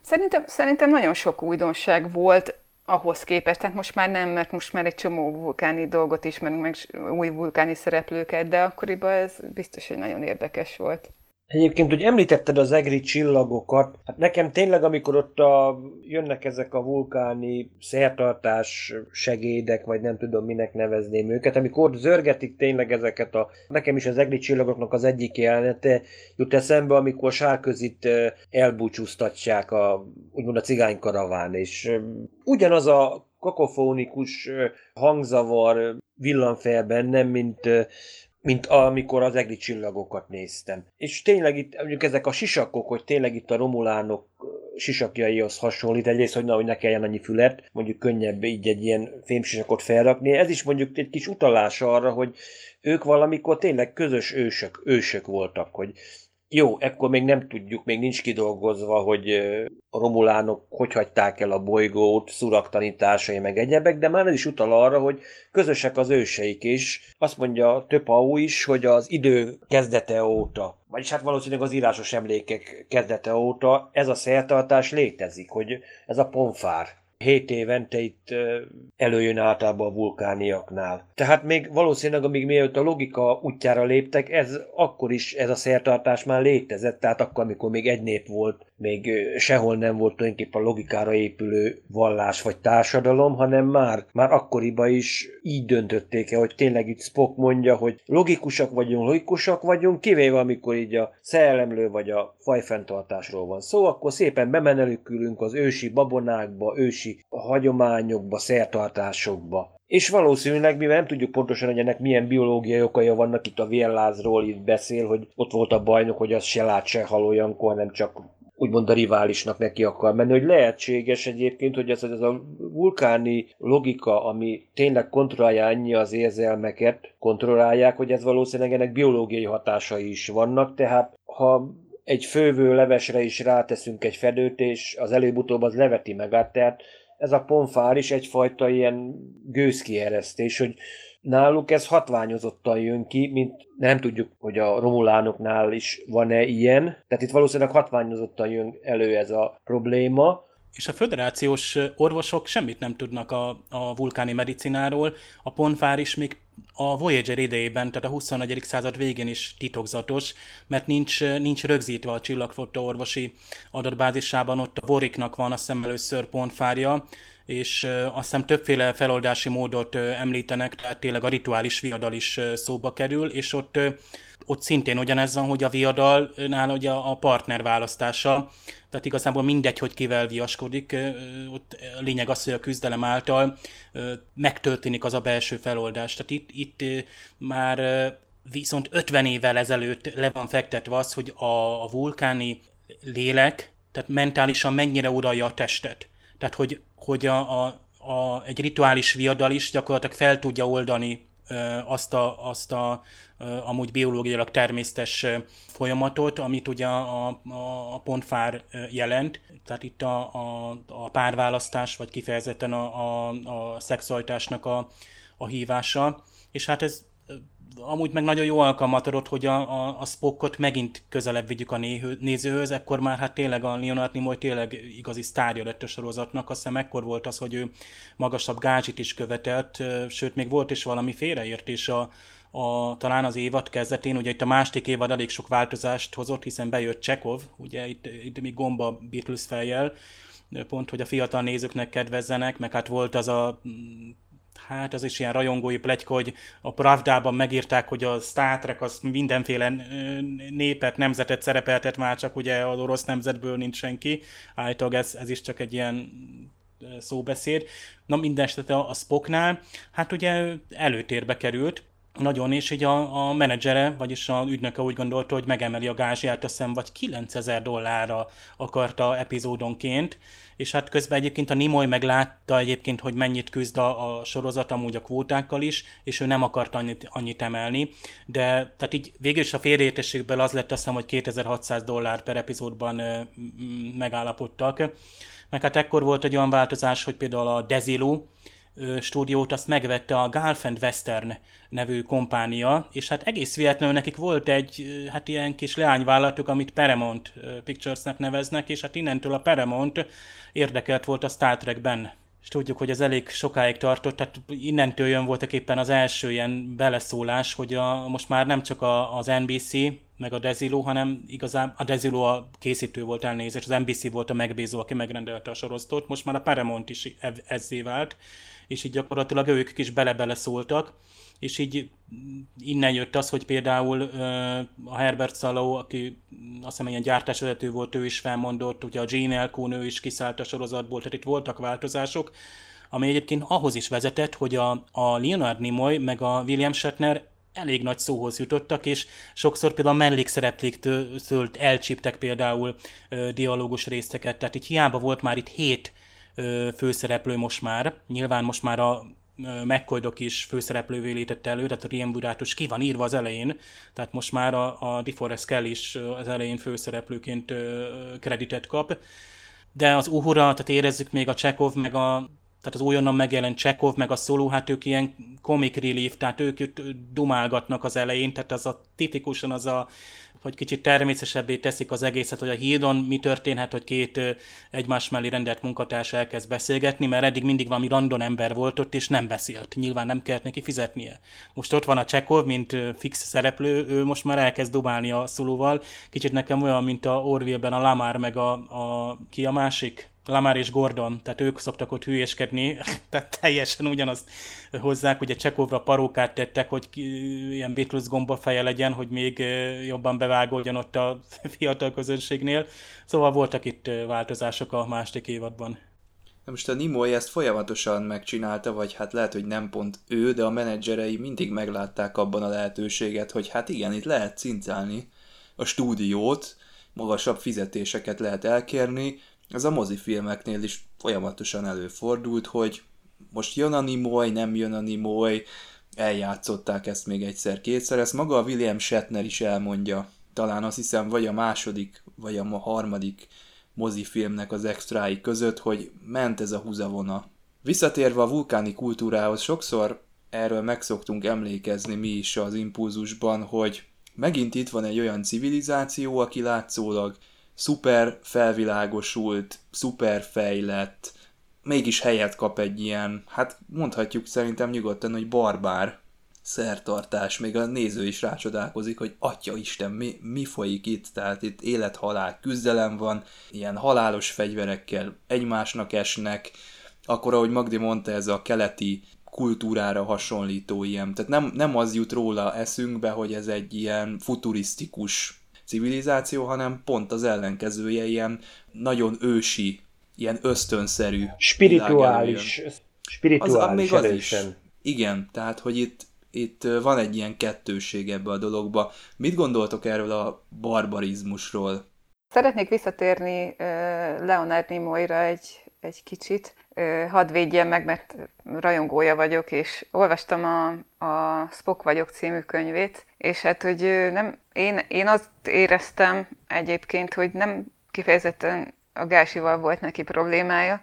Szerintem, szerintem nagyon sok újdonság volt ahhoz képest, tehát most már nem, mert most már egy csomó vulkáni dolgot ismerünk, meg új vulkáni szereplőket, de akkoriban ez biztos, hogy nagyon érdekes volt. Egyébként, hogy említetted az egri csillagokat, hát nekem tényleg, amikor ott a, jönnek ezek a vulkáni szertartás segédek, vagy nem tudom minek nevezném őket, amikor zörgetik tényleg ezeket a, nekem is az egri csillagoknak az egyik jelenete jut eszembe, amikor sárközit elbúcsúztatják a, úgymond a cigánykaraván, és ugyanaz a kakofónikus hangzavar villan fel bennem, mint mint amikor az egri csillagokat néztem. És tényleg itt, mondjuk ezek a sisakok, hogy tényleg itt a romulánok sisakjaihoz hasonlít, egyrészt, hogy, na, hogy ne kelljen annyi fület, mondjuk könnyebb így egy ilyen fémsisakot felrakni. Ez is mondjuk egy kis utalás arra, hogy ők valamikor tényleg közös ősök, ősök voltak, hogy jó, ekkor még nem tudjuk, még nincs kidolgozva, hogy a romulánok hogy hagyták el a bolygót, szurak tanításai meg egyebek, de már ez is utal arra, hogy közösek az őseik is. Azt mondja több AU is, hogy az idő kezdete óta, vagyis hát valószínűleg az írásos emlékek kezdete óta ez a szertartás létezik, hogy ez a ponfár, hét évente itt előjön általában a vulkániaknál. Tehát még valószínűleg, amíg mielőtt a logika útjára léptek, ez akkor is ez a szertartás már létezett, tehát akkor, amikor még egy nép volt, még sehol nem volt tulajdonképpen a logikára épülő vallás vagy társadalom, hanem már, már akkoriban is így döntötték el, hogy tényleg itt Spock mondja, hogy logikusak vagyunk, logikusak vagyunk, kivéve amikor így a szellemlő vagy a fajfenntartásról van szó, akkor szépen bemenelükülünk az ősi babonákba, ősi hagyományokba, szertartásokba. És valószínűleg, mivel nem tudjuk pontosan, hogy ennek milyen biológiai okai vannak, itt a Viellázról itt beszél, hogy ott volt a bajnok, hogy az se lát, se hal olyankor, hanem csak úgymond a riválisnak neki akar menni, hogy lehetséges egyébként, hogy ez, ez a vulkáni logika, ami tényleg kontrollálja ennyi az érzelmeket, kontrollálják, hogy ez valószínűleg ennek biológiai hatásai is vannak, tehát ha egy fővő levesre is ráteszünk egy fedőt, és az előbb-utóbb az leveti meg át, tehát ez a ponfár is egyfajta ilyen gőzkieresztés, hogy náluk ez hatványozottan jön ki, mint nem tudjuk, hogy a romulánoknál is van-e ilyen, tehát itt valószínűleg hatványozottan jön elő ez a probléma, és a föderációs orvosok semmit nem tudnak a, a vulkáni medicináról. A ponfár is még a Voyager idejében, tehát a 21. század végén is titokzatos, mert nincs, nincs rögzítve a csillagfotta orvosi adatbázisában, ott a Boriknak van a szem először pontfárja, és azt hiszem többféle feloldási módot említenek, tehát tényleg a rituális viadal is szóba kerül, és ott, ott szintén ugyanez van, hogy a viadalnál ugye a partner választása, tehát igazából mindegy, hogy kivel viaskodik, ott a lényeg az, hogy a küzdelem által megtörténik az a belső feloldás. Tehát itt, itt már viszont 50 évvel ezelőtt le van fektetve az, hogy a, a vulkáni lélek, tehát mentálisan mennyire uralja a testet. Tehát, hogy hogy a, a, a, egy rituális viadal is gyakorlatilag fel tudja oldani azt a, azt a amúgy biológiailag természetes folyamatot, amit ugye a, a, a pontfár jelent. Tehát itt a, a, a párválasztás, vagy kifejezetten a, a, a szexualitásnak a, a hívása. És hát ez amúgy meg nagyon jó alkalmat adott, hogy a, a, a Spockot megint közelebb vigyük a néhő, nézőhöz, ekkor már hát tényleg a Leonard Nimoy tényleg igazi sztárja lett a sorozatnak, azt hiszem ekkor volt az, hogy ő magasabb gázsit is követelt, sőt még volt is valami félreértés a, a, talán az évad kezdetén, ugye itt a második évad elég sok változást hozott, hiszen bejött Csekov, ugye itt, itt még gomba Beatles fejjel, pont, hogy a fiatal nézőknek kedvezzenek, meg hát volt az a hát ez is ilyen rajongói pletyka, hogy a Pravdában megírták, hogy a Star Trek az mindenféle népet, nemzetet szerepeltet már, csak ugye az orosz nemzetből nincs senki. Állítólag ez, ez is csak egy ilyen szóbeszéd. Na minden esetre a Spocknál, hát ugye előtérbe került, nagyon, és így a, a menedzsere, vagyis a ügynöke úgy gondolta, hogy megemeli a gázsját, azt hiszem, vagy 9000 dollárra akarta epizódonként, és hát közben egyébként a Nimoy meglátta egyébként, hogy mennyit küzd a, a sorozat amúgy a kvótákkal is, és ő nem akart annyit, annyit emelni, de tehát így végül is a félreértességből az lett azt hiszem, hogy 2600 dollár per epizódban ö, megállapodtak, meg hát ekkor volt egy olyan változás, hogy például a Desilu, stúdiót azt megvette a Gulf Western nevű kompánia, és hát egész véletlenül nekik volt egy hát ilyen kis leányvállalatuk, amit Paramount Picturesnek neveznek, és hát innentől a Paramount érdekelt volt a Star Trekben. És tudjuk, hogy ez elég sokáig tartott, tehát innentől jön voltak éppen az első ilyen beleszólás, hogy a, most már nem csak a, az NBC, meg a Dezilo, hanem igazán a Dezilo a készítő volt elnézést, az NBC volt a megbízó, aki megrendelte a sorozatot, most már a Paramount is ezzé vált, és így gyakorlatilag ők is bele-bele szóltak, és így innen jött az, hogy például a Herbert Szaló, aki azt hiszem ilyen gyártásvezető volt, ő is felmondott, ugye a Gene Elkó ő is kiszállt a sorozatból, tehát itt voltak változások, ami egyébként ahhoz is vezetett, hogy a, a Leonard Nimoy meg a William Shatner elég nagy szóhoz jutottak, és sokszor például a mellékszerepléktől elcsíptek például ö, dialógus részeket, tehát itt hiába volt már itt hét főszereplő most már. Nyilván most már a McCoydok is főszereplővé létett elő, tehát a Riemburátus ki van írva az elején, tehát most már a, a DeForest Kell is az elején főszereplőként kreditet kap. De az Uhura, tehát érezzük még a Csekov, meg a tehát az újonnan megjelent Csekov, meg a Szoló, hát ők ilyen comic relief, tehát ők, dumálgatnak az elején, tehát az a tipikusan az a hogy kicsit természetesebbé teszik az egészet, hogy a hídon mi történhet, hogy két egymás mellé rendelt munkatárs elkezd beszélgetni, mert eddig mindig valami random ember volt ott, és nem beszélt. Nyilván nem kellett neki fizetnie. Most ott van a Csekov, mint fix szereplő, ő most már elkezd dobálni a szulóval. Kicsit nekem olyan, mint a Orville-ben a Lamar, meg a, a ki a másik? Lamar és Gordon, tehát ők szoktak ott hülyéskedni, tehát teljesen ugyanazt hozzák, ugye Csekovra parókát tettek, hogy ilyen Beatles gomba feje legyen, hogy még jobban bevágódjon ott a fiatal közönségnél. Szóval voltak itt változások a második évadban. Na most a Nimoy ezt folyamatosan megcsinálta, vagy hát lehet, hogy nem pont ő, de a menedzserei mindig meglátták abban a lehetőséget, hogy hát igen, itt lehet cincálni a stúdiót, magasabb fizetéseket lehet elkérni, ez a mozifilmeknél is folyamatosan előfordult, hogy most jön a Nimoy, nem jön a Nimoy, eljátszották ezt még egyszer-kétszer, ezt maga a William Shatner is elmondja, talán azt hiszem vagy a második, vagy a harmadik mozifilmnek az extrái között, hogy ment ez a húzavona. Visszatérve a vulkáni kultúrához, sokszor erről megszoktunk emlékezni mi is az impulzusban, hogy megint itt van egy olyan civilizáció, aki látszólag szuper felvilágosult, szuper fejlett, mégis helyet kap egy ilyen, hát mondhatjuk szerintem nyugodtan, hogy barbár szertartás, még a néző is rácsodálkozik, hogy atya Isten, mi, mi folyik itt, tehát itt élet-halál küzdelem van, ilyen halálos fegyverekkel egymásnak esnek, akkor ahogy Magdi mondta, ez a keleti kultúrára hasonlító ilyen, tehát nem, nem az jut róla eszünkbe, hogy ez egy ilyen futurisztikus civilizáció, hanem pont az ellenkezője, ilyen nagyon ősi, ilyen ösztönszerű. Spirituális. Spirituális az, még az is. Igen, tehát, hogy itt, itt van egy ilyen kettőség ebbe a dologba. Mit gondoltok erről a barbarizmusról? Szeretnék visszatérni Leonard Nimoyra egy, egy kicsit. Hadd védjem meg, mert rajongója vagyok, és olvastam a, a Spock vagyok című könyvét, és hát, hogy nem, én, én azt éreztem egyébként, hogy nem kifejezetten a Gásival volt neki problémája,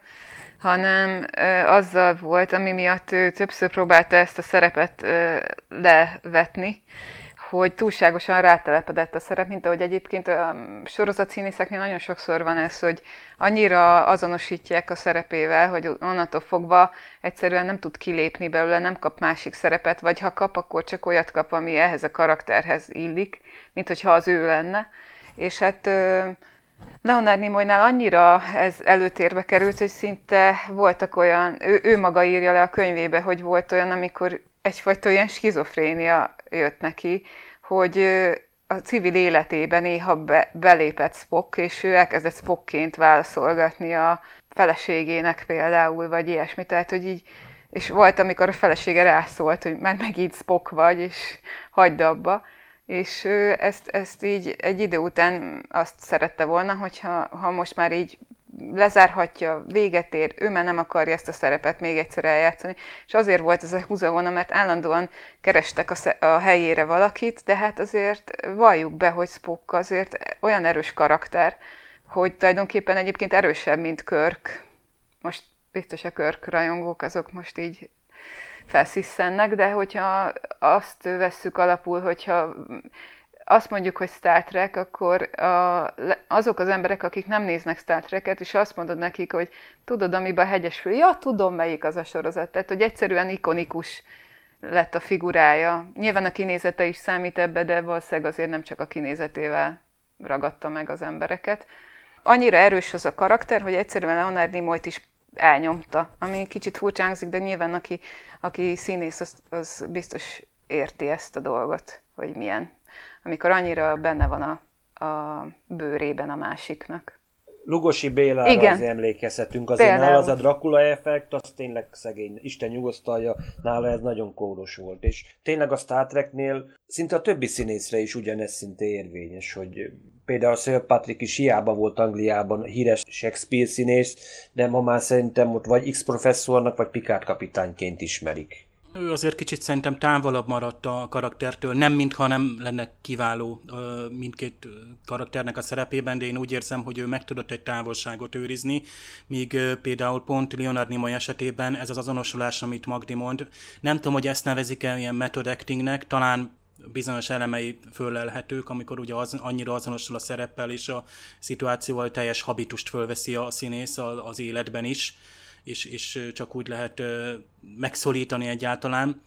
hanem azzal volt, ami miatt ő többször próbálta ezt a szerepet levetni, hogy túlságosan rátelepedett a szerep, mint ahogy egyébként a sorozat színészeknél nagyon sokszor van ez, hogy annyira azonosítják a szerepével, hogy onnantól fogva egyszerűen nem tud kilépni belőle, nem kap másik szerepet, vagy ha kap, akkor csak olyat kap, ami ehhez a karakterhez illik, mint hogyha az ő lenne. És hát Leonard Nimoynál annyira ez előtérbe került, hogy szinte voltak olyan, ő, ő maga írja le a könyvébe, hogy volt olyan, amikor egyfajta ilyen skizofrénia jött neki, hogy a civil életében néha be, belépett Spock, és ő elkezdett Spockként válaszolgatni a feleségének például, vagy ilyesmi. Tehát, hogy így, és volt, amikor a felesége rászólt, hogy már megint Spock vagy, és hagyd abba. És ezt, ezt így egy idő után azt szerette volna, hogyha ha most már így lezárhatja, véget ér, ő már nem akarja ezt a szerepet még egyszer eljátszani. És azért volt ez a húzavona, mert állandóan kerestek a, a helyére valakit, de hát azért valljuk be, hogy Spock azért olyan erős karakter, hogy tulajdonképpen egyébként erősebb, mint Körk. Most biztos a Körk rajongók azok most így felsziszennek, de hogyha azt vesszük alapul, hogyha azt mondjuk, hogy Star Trek, akkor a, azok az emberek, akik nem néznek Star Trek-et, és azt mondod nekik, hogy tudod, amiben a hegyes fő, ja, tudom, melyik az a sorozat. Tehát, hogy egyszerűen ikonikus lett a figurája. Nyilván a kinézete is számít ebbe, de valószínűleg azért nem csak a kinézetével ragadta meg az embereket. Annyira erős az a karakter, hogy egyszerűen Leonard Nimoyt is elnyomta, ami kicsit furcsa de nyilván aki, aki színész, az, az biztos érti ezt a dolgot, hogy milyen amikor annyira benne van a, a bőrében a másiknak. Lugosi Bélára Igen. az emlékezhetünk, azért Például. nála az a Dracula effekt, az tényleg szegény, Isten nyugosztalja, nála ez nagyon kóros volt, és tényleg a Star Treknél szinte a többi színészre is ugyanez szinte érvényes, hogy például Sir Patrick is hiába volt Angliában híres Shakespeare színész, de ma már szerintem ott vagy X-professzornak, vagy Picard kapitányként ismerik. Ő azért kicsit szerintem távolabb maradt a karaktertől, nem mintha nem lenne kiváló mindkét karakternek a szerepében, de én úgy érzem, hogy ő meg tudott egy távolságot őrizni, míg például pont Leonard Nimoy esetében ez az azonosulás, amit Magdi mond, nem tudom, hogy ezt nevezik el ilyen method actingnek, talán bizonyos elemei föllelhetők, amikor ugye az, annyira azonosul a szereppel és a szituációval teljes habitust fölveszi a színész az életben is és, és csak úgy lehet megszólítani egyáltalán.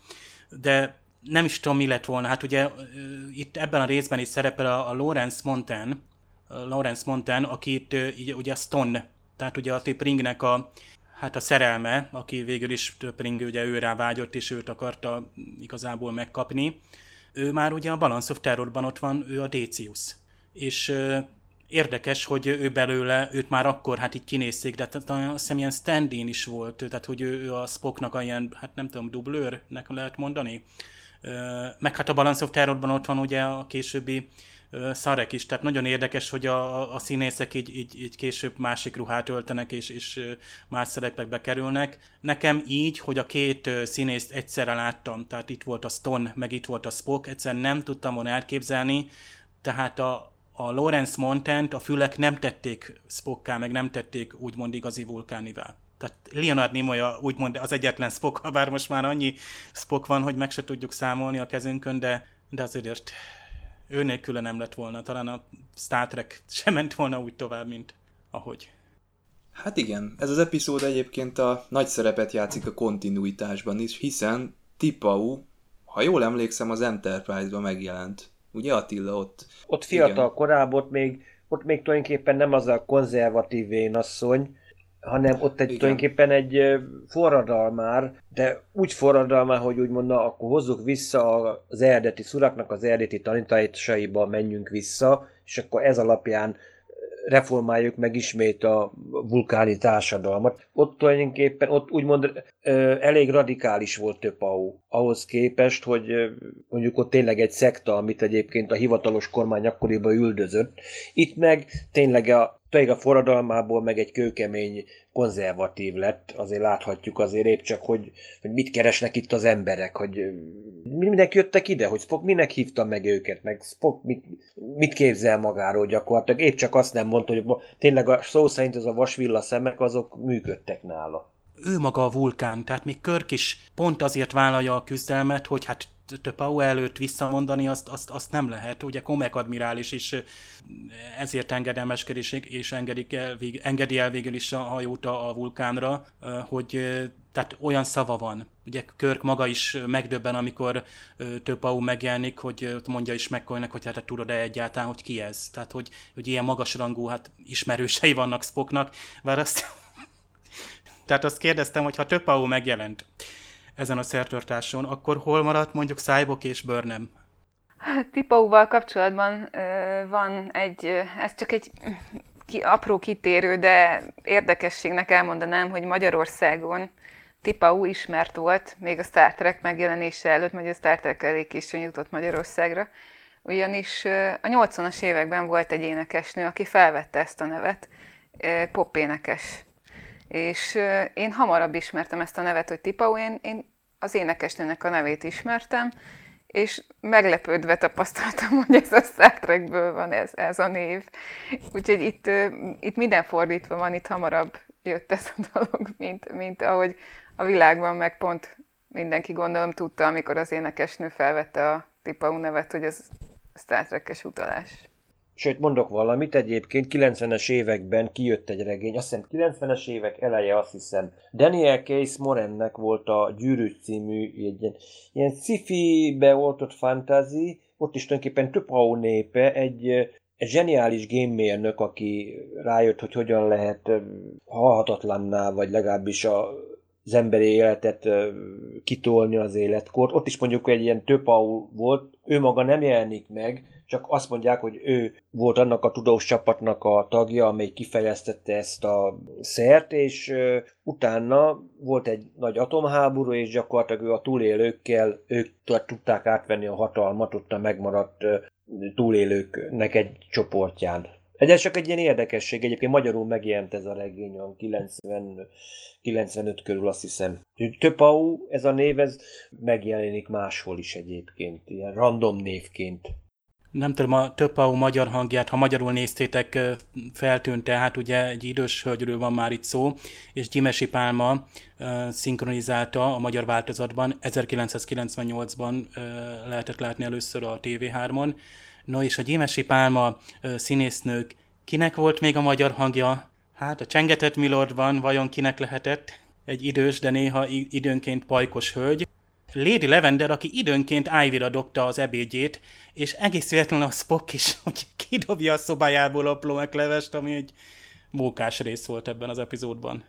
De nem is tudom, mi lett volna. Hát ugye itt ebben a részben is szerepel a, a Lawrence Monten, a Lawrence Monten, akit ugye a Stone, tehát ugye a Pringnek a, hát a szerelme, aki végül is Pring ugye őrá vágyott, és őt akarta igazából megkapni. Ő már ugye a Balance of Terrorban ott van, ő a Decius. És érdekes, hogy ő belőle, őt már akkor hát így kinézték, de azt hiszem ilyen stand is volt, tehát hogy ő, ő a Spocknak a ilyen, hát nem tudom, dublőrnek lehet mondani. Meg hát a Balance of Terrorban ott van ugye a későbbi Szarek is, tehát nagyon érdekes, hogy a, a színészek így, így, így később másik ruhát öltenek, és, és más szerepekbe kerülnek. Nekem így, hogy a két színészt egyszerre láttam, tehát itt volt a Stone, meg itt volt a Spock, egyszerűen nem tudtam volna elképzelni, tehát a, a Lawrence Montent a fülek nem tették Spocká, meg nem tették úgymond igazi vulkánivá. Tehát Leonard Nimoy úgymond az egyetlen Spock, bár most már annyi Spock van, hogy meg se tudjuk számolni a kezünkön, de, de azért ő nélküle nem lett volna. Talán a Star Trek sem ment volna úgy tovább, mint ahogy. Hát igen, ez az epizód egyébként a nagy szerepet játszik a kontinuitásban is, hiszen Tipau, ha jól emlékszem, az Enterprise-ban megjelent. Ugye Attila ott? Ott fiatal igen. korában, ott még, ott még tulajdonképpen nem az a konzervatív vénasszony, hanem ott egy, Igen. tulajdonképpen egy forradalmár, de úgy forradalmár, hogy úgy mondna, akkor hozzuk vissza az eredeti szuraknak az eredeti tanításaiba menjünk vissza, és akkor ez alapján reformáljuk meg ismét a vulkáni társadalmat. Ott tulajdonképpen, ott úgymond elég radikális volt több AU, ahhoz képest, hogy mondjuk ott tényleg egy szekta, amit egyébként a hivatalos kormány akkoriban üldözött. Itt meg tényleg a tényleg a forradalmából meg egy kőkemény konzervatív lett, azért láthatjuk azért épp csak, hogy, hogy mit keresnek itt az emberek, hogy minek jöttek ide, hogy Spock minek hívta meg őket, meg Spock mit, mit képzel magáról gyakorlatilag, épp csak azt nem mondta, hogy tényleg a szó szerint az a vasvilla szemek, azok működtek nála. Ő maga a vulkán, tehát még Körk is pont azért vállalja a küzdelmet, hogy hát Töpau előtt visszamondani, azt, azt, azt nem lehet. Ugye Komek admirális is ezért engedelmeskedik és engedik el, engedi el végül is a hajót a vulkánra, hogy tehát olyan szava van. Ugye Körk maga is megdöbben, amikor Töpau megjelenik, hogy mondja is McCoynak, hogy hát tudod-e egyáltalán, hogy ki ez. Tehát, hogy, hogy ilyen magasrangú hát ismerősei vannak Spocknak, bár azt tehát azt kérdeztem, hogy ha Töpau megjelent ezen a szertartáson, akkor hol maradt mondjuk Cyborg és Burnham? Tipauval kapcsolatban ö, van egy, ez csak egy ki, apró kitérő, de érdekességnek elmondanám, hogy Magyarországon Tipau ismert volt, még a Star Trek megjelenése előtt, vagy a Star Trek elég későn jutott Magyarországra, ugyanis a 80-as években volt egy énekesnő, aki felvette ezt a nevet, pop énekes. És én hamarabb ismertem ezt a nevet, hogy Tipau, én, én az énekesnőnek a nevét ismertem, és meglepődve tapasztaltam, hogy ez a Star Trekből van ez, ez a név. Úgyhogy itt, itt minden fordítva van, itt hamarabb jött ez a dolog, mint, mint ahogy a világban meg pont mindenki gondolom tudta, amikor az énekesnő felvette a Tipau nevet, hogy ez Star Trek-es utalás. Sőt, mondok valamit, egyébként 90-es években kijött egy regény, azt hiszem 90-es évek eleje, azt hiszem. Daniel Case Morennek volt a Gyűrűs című, egy ilyen, sci-fi beoltott fantasy, ott is tulajdonképpen Tupau népe, egy zseniális gémmérnök, aki rájött, hogy hogyan lehet halhatatlanná, vagy legalábbis a az emberi életet kitolni az életkort. Ott is mondjuk egy ilyen Töpau volt, ő maga nem jelenik meg, csak azt mondják, hogy ő volt annak a tudós csapatnak a tagja, amely kifejeztette ezt a szert, és utána volt egy nagy atomháború, és gyakorlatilag ő a túlélőkkel, ők tudták átvenni a hatalmat ott a megmaradt túlélőknek egy csoportján. Ez csak egy ilyen érdekesség, egyébként magyarul megjelent ez a regény a 90, 95 körül azt hiszem. Töpau, ez a név, ez megjelenik máshol is egyébként, ilyen random névként nem tudom, a Töpau magyar hangját, ha magyarul néztétek, feltűnt, tehát ugye egy idős hölgyről van már itt szó, és Gyimesi Pálma szinkronizálta a magyar változatban, 1998-ban lehetett látni először a TV3-on. No és a Gyimesi Pálma színésznők, kinek volt még a magyar hangja? Hát a Csengetett Milordban vajon kinek lehetett? Egy idős, de néha időnként pajkos hölgy. Lady Lavender, aki időnként Ivy-ra dobta az ebédjét, és egész véletlenül a Spock is, hogy kidobja a szobájából a plomeklevest, ami egy mókás rész volt ebben az epizódban.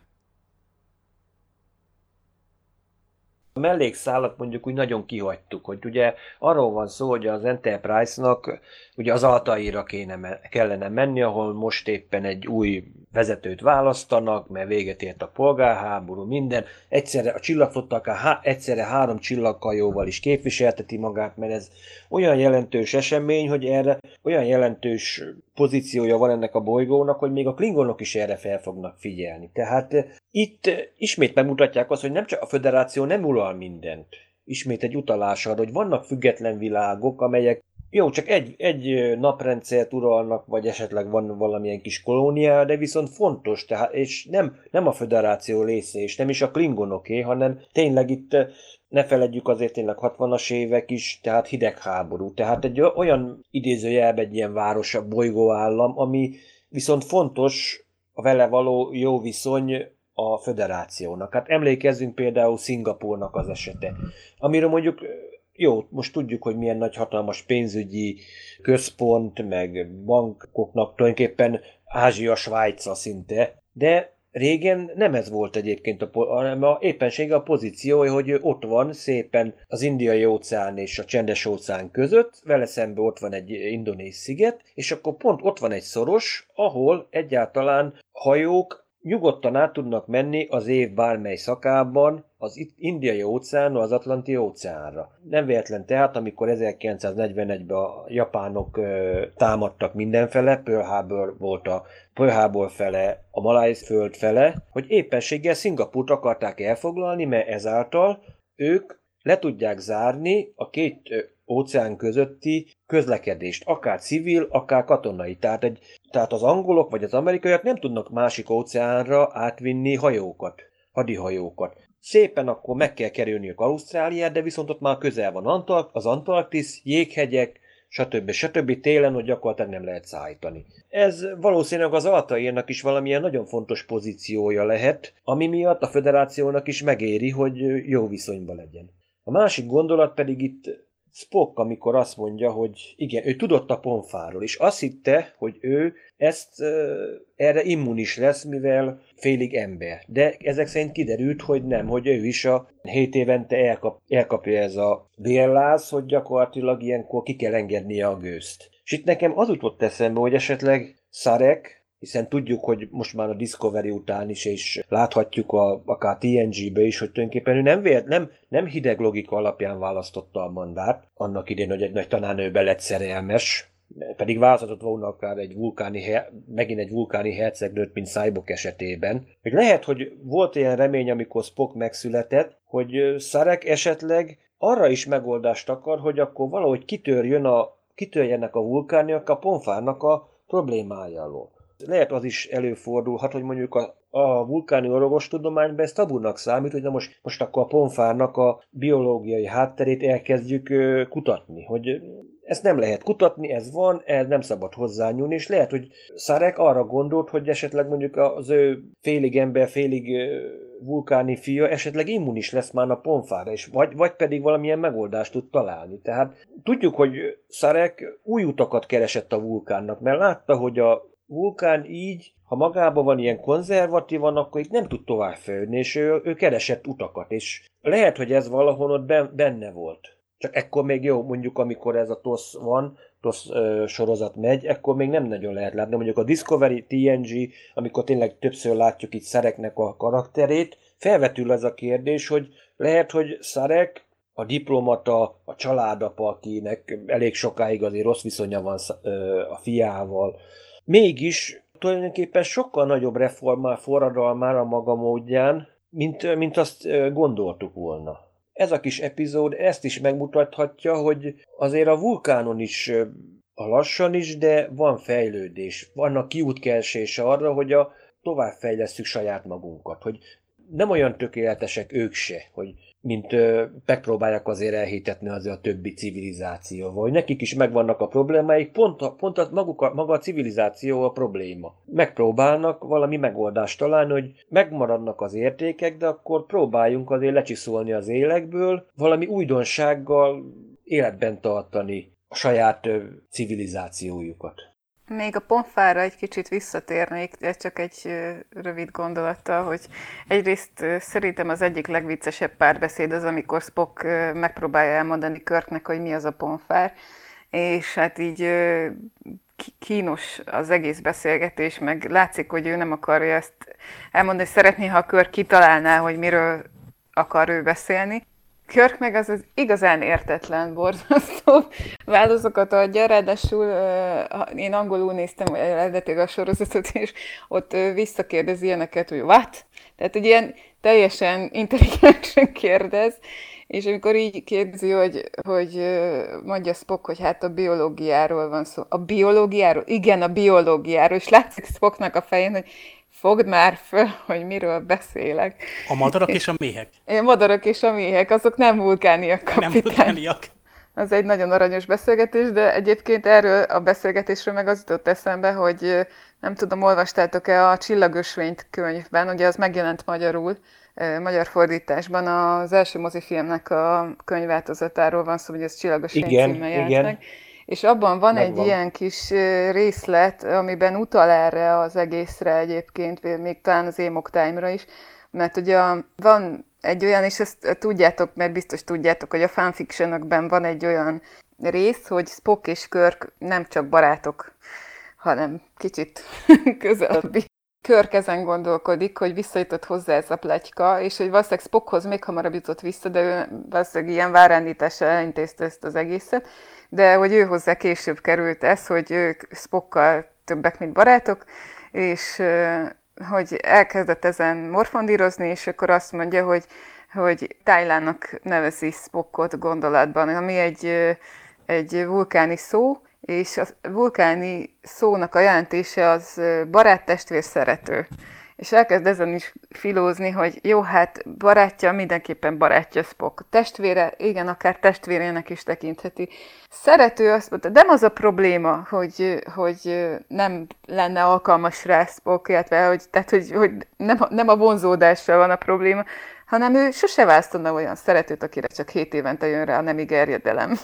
A mellékszálat mondjuk úgy nagyon kihagytuk, hogy ugye arról van szó, hogy az Enterprise-nak ugye az altaira kéne, kellene menni, ahol most éppen egy új vezetőt választanak, mert véget ért a polgárháború, minden. Egyszerre a csillagflotta akár há, egyszerre három csillagkajóval is képviselteti magát, mert ez olyan jelentős esemény, hogy erre olyan jelentős pozíciója van ennek a bolygónak, hogy még a klingonok is erre fel fognak figyelni. Tehát eh, itt eh, ismét megmutatják azt, hogy nem csak a föderáció nem ural mindent. Ismét egy utalás arra, hogy vannak független világok, amelyek jó, csak egy, egy naprendszert uralnak, vagy esetleg van valamilyen kis kolónia, de viszont fontos, tehát, és nem, nem a föderáció része, és nem is a klingonoké, hanem tényleg itt ne feledjük azért tényleg 60-as évek is, tehát hidegháború. Tehát egy olyan idézőjelben egy ilyen város, a bolygóállam, ami viszont fontos a vele való jó viszony a föderációnak. Hát emlékezzünk például Szingapúrnak az esete, amiről mondjuk jó, most tudjuk, hogy milyen nagy hatalmas pénzügyi központ, meg bankoknak tulajdonképpen Ázsia Svájca szinte, de Régen nem ez volt egyébként, a, hanem a éppensége a pozíciója, hogy ott van szépen az indiai óceán és a csendes óceán között, vele szemben ott van egy indonéz sziget, és akkor pont ott van egy szoros, ahol egyáltalán hajók nyugodtan át tudnak menni az év bármely szakában az indiai óceánra, az atlanti óceánra. Nem véletlen tehát, amikor 1941-ben a japánok ö, támadtak mindenfele, Pearl Harbor volt a Harbor fele, a Maláj föld fele, hogy éppenséggel Szingapurt akarták elfoglalni, mert ezáltal ők le tudják zárni a két óceán közötti közlekedést, akár civil, akár katonai. Tehát, egy, tehát az angolok vagy az amerikaiak nem tudnak másik óceánra átvinni hajókat, hadihajókat. szépen akkor meg kell kerülniük Ausztráliát, de viszont ott már közel van Antark, az Antarktisz, jéghegyek, stb. stb. télen, hogy gyakorlatilag nem lehet szállítani. Ez valószínűleg az Altaírnak is valamilyen nagyon fontos pozíciója lehet, ami miatt a federációnak is megéri, hogy jó viszonyban legyen. A másik gondolat pedig itt Spock, amikor azt mondja, hogy igen, ő tudott a ponfáról, és azt hitte, hogy ő ezt erre immunis lesz, mivel félig ember. De ezek szerint kiderült, hogy nem, hogy ő is a 7 évente elkap, elkapja ez a vérláz, hogy gyakorlatilag ilyenkor ki kell engednie a gőzt. És itt nekem az jutott eszembe, hogy esetleg Szarek hiszen tudjuk, hogy most már a Discovery után is, és láthatjuk a, akár TNG-be is, hogy tulajdonképpen ő nem, vélt, nem, nem hideg logika alapján választotta a mandát, annak idén, hogy egy nagy tanárnőbe lett szerelmes, pedig választhatott volna akár egy vulkáni, megint egy vulkáni hercegnőt, mint Cyborg esetében. Hogy lehet, hogy volt ilyen remény, amikor Spock megszületett, hogy Szarek esetleg arra is megoldást akar, hogy akkor valahogy kitörjön a, kitörjenek a vulkániak a ponfárnak a problémája alól lehet az is előfordulhat, hogy mondjuk a, a vulkáni orvostudományban ez tabunak számít, hogy na most, most akkor a ponfárnak a biológiai hátterét elkezdjük ö, kutatni, hogy ezt nem lehet kutatni, ez van, ez nem szabad hozzányúlni, és lehet, hogy Szarek arra gondolt, hogy esetleg mondjuk az ő félig ember, félig vulkáni fia esetleg immunis lesz már a ponfára, és vagy, vagy pedig valamilyen megoldást tud találni. Tehát tudjuk, hogy Szarek új utakat keresett a vulkánnak, mert látta, hogy a vulkán így, ha magában van ilyen konzervatívan, akkor itt nem tud tovább fejlődni, és ő, ő keresett utakat, és lehet, hogy ez valahol ott benne volt. Csak ekkor még jó, mondjuk amikor ez a TOSZ van, TOSZ ö, sorozat megy, ekkor még nem nagyon lehet látni. Mondjuk a Discovery TNG, amikor tényleg többször látjuk itt Szereknek a karakterét, felvetül ez a kérdés, hogy lehet, hogy Szerek a diplomata, a családapa, akinek elég sokáig azért rossz viszonya van a fiával, Mégis tulajdonképpen sokkal nagyobb reformál, forradalmára maga módján, mint, mint azt gondoltuk volna. Ez a kis epizód ezt is megmutathatja, hogy azért a vulkánon is a lassan is, de van fejlődés. Vannak kiútkersés arra, hogy a továbbfejlesztjük saját magunkat, hogy nem olyan tökéletesek ők se, hogy mint ö, megpróbálják azért elhitetni azért a többi civilizációval, hogy nekik is megvannak a problémáik, pont, a, pont a, maguk a, maga a civilizáció a probléma. Megpróbálnak valami megoldást találni, hogy megmaradnak az értékek, de akkor próbáljunk azért lecsiszolni az élekből, valami újdonsággal életben tartani a saját ö, civilizációjukat. Még a ponfára egy kicsit visszatérnék, de csak egy rövid gondolattal, hogy egyrészt szerintem az egyik legviccesebb párbeszéd az, amikor Spock megpróbálja elmondani Körknek, hogy mi az a ponfár, és hát így kínos az egész beszélgetés, meg látszik, hogy ő nem akarja ezt elmondani, szeretné, ha a kör kitalálná, hogy miről akar ő beszélni, Kirk meg az, az igazán értetlen, borzasztó válaszokat adja, ráadásul én angolul néztem eredetileg a sorozatot, és ott visszakérdezi ilyeneket, hogy what? Tehát egy ilyen teljesen intelligensen kérdez, és amikor így kérdezi, hogy, hogy mondja Spock, hogy hát a biológiáról van szó. A biológiáról? Igen, a biológiáról. És látszik Spocknak a fején, hogy fogd már föl, hogy miről beszélek. A madarak és a méhek. A madarak és a méhek, azok nem vulkániak, kapitány. Nem vulkániak. Az egy nagyon aranyos beszélgetés, de egyébként erről a beszélgetésről meg az jutott eszembe, hogy nem tudom, olvastátok-e a Csillagösvényt könyvben, ugye az megjelent magyarul, magyar fordításban az első mozifilmnek a könyvváltozatáról van szó, hogy ez Csillagösvény igen, címmel jelent igen. meg és abban van Megvan. egy ilyen kis részlet, amiben utal erre az egészre egyébként, még talán az Amok Time-ra is, mert ugye van egy olyan, és ezt tudjátok, mert biztos tudjátok, hogy a fanfictionokben van egy olyan rész, hogy Spock és Kirk nem csak barátok, hanem kicsit közelebbi. Körk ezen gondolkodik, hogy visszajutott hozzá ez a pletyka, és hogy valószínűleg Spockhoz még hamarabb jutott vissza, de ő valószínűleg ilyen várrendítással elintézte ezt az egészet, de hogy ő hozzá később került ez, hogy ők Spockkal többek, mint barátok, és hogy elkezdett ezen morfondírozni, és akkor azt mondja, hogy, hogy Tájlának nevezi Spockot gondolatban, ami egy, egy vulkáni szó, és a vulkáni szónak a jelentése az barát, testvér, szerető. és elkezd ezen is filózni, hogy jó, hát barátja, mindenképpen barátja Spock. Testvére, igen, akár testvérének is tekintheti. Szerető azt mondta, de az a probléma, hogy, hogy nem lenne alkalmas rá Spock, illetve, hogy, tehát, hogy, hogy nem, nem a vonzódással van a probléma, hanem ő sose választana olyan szeretőt, akire csak hét évente jön rá a nemi gerjedelem.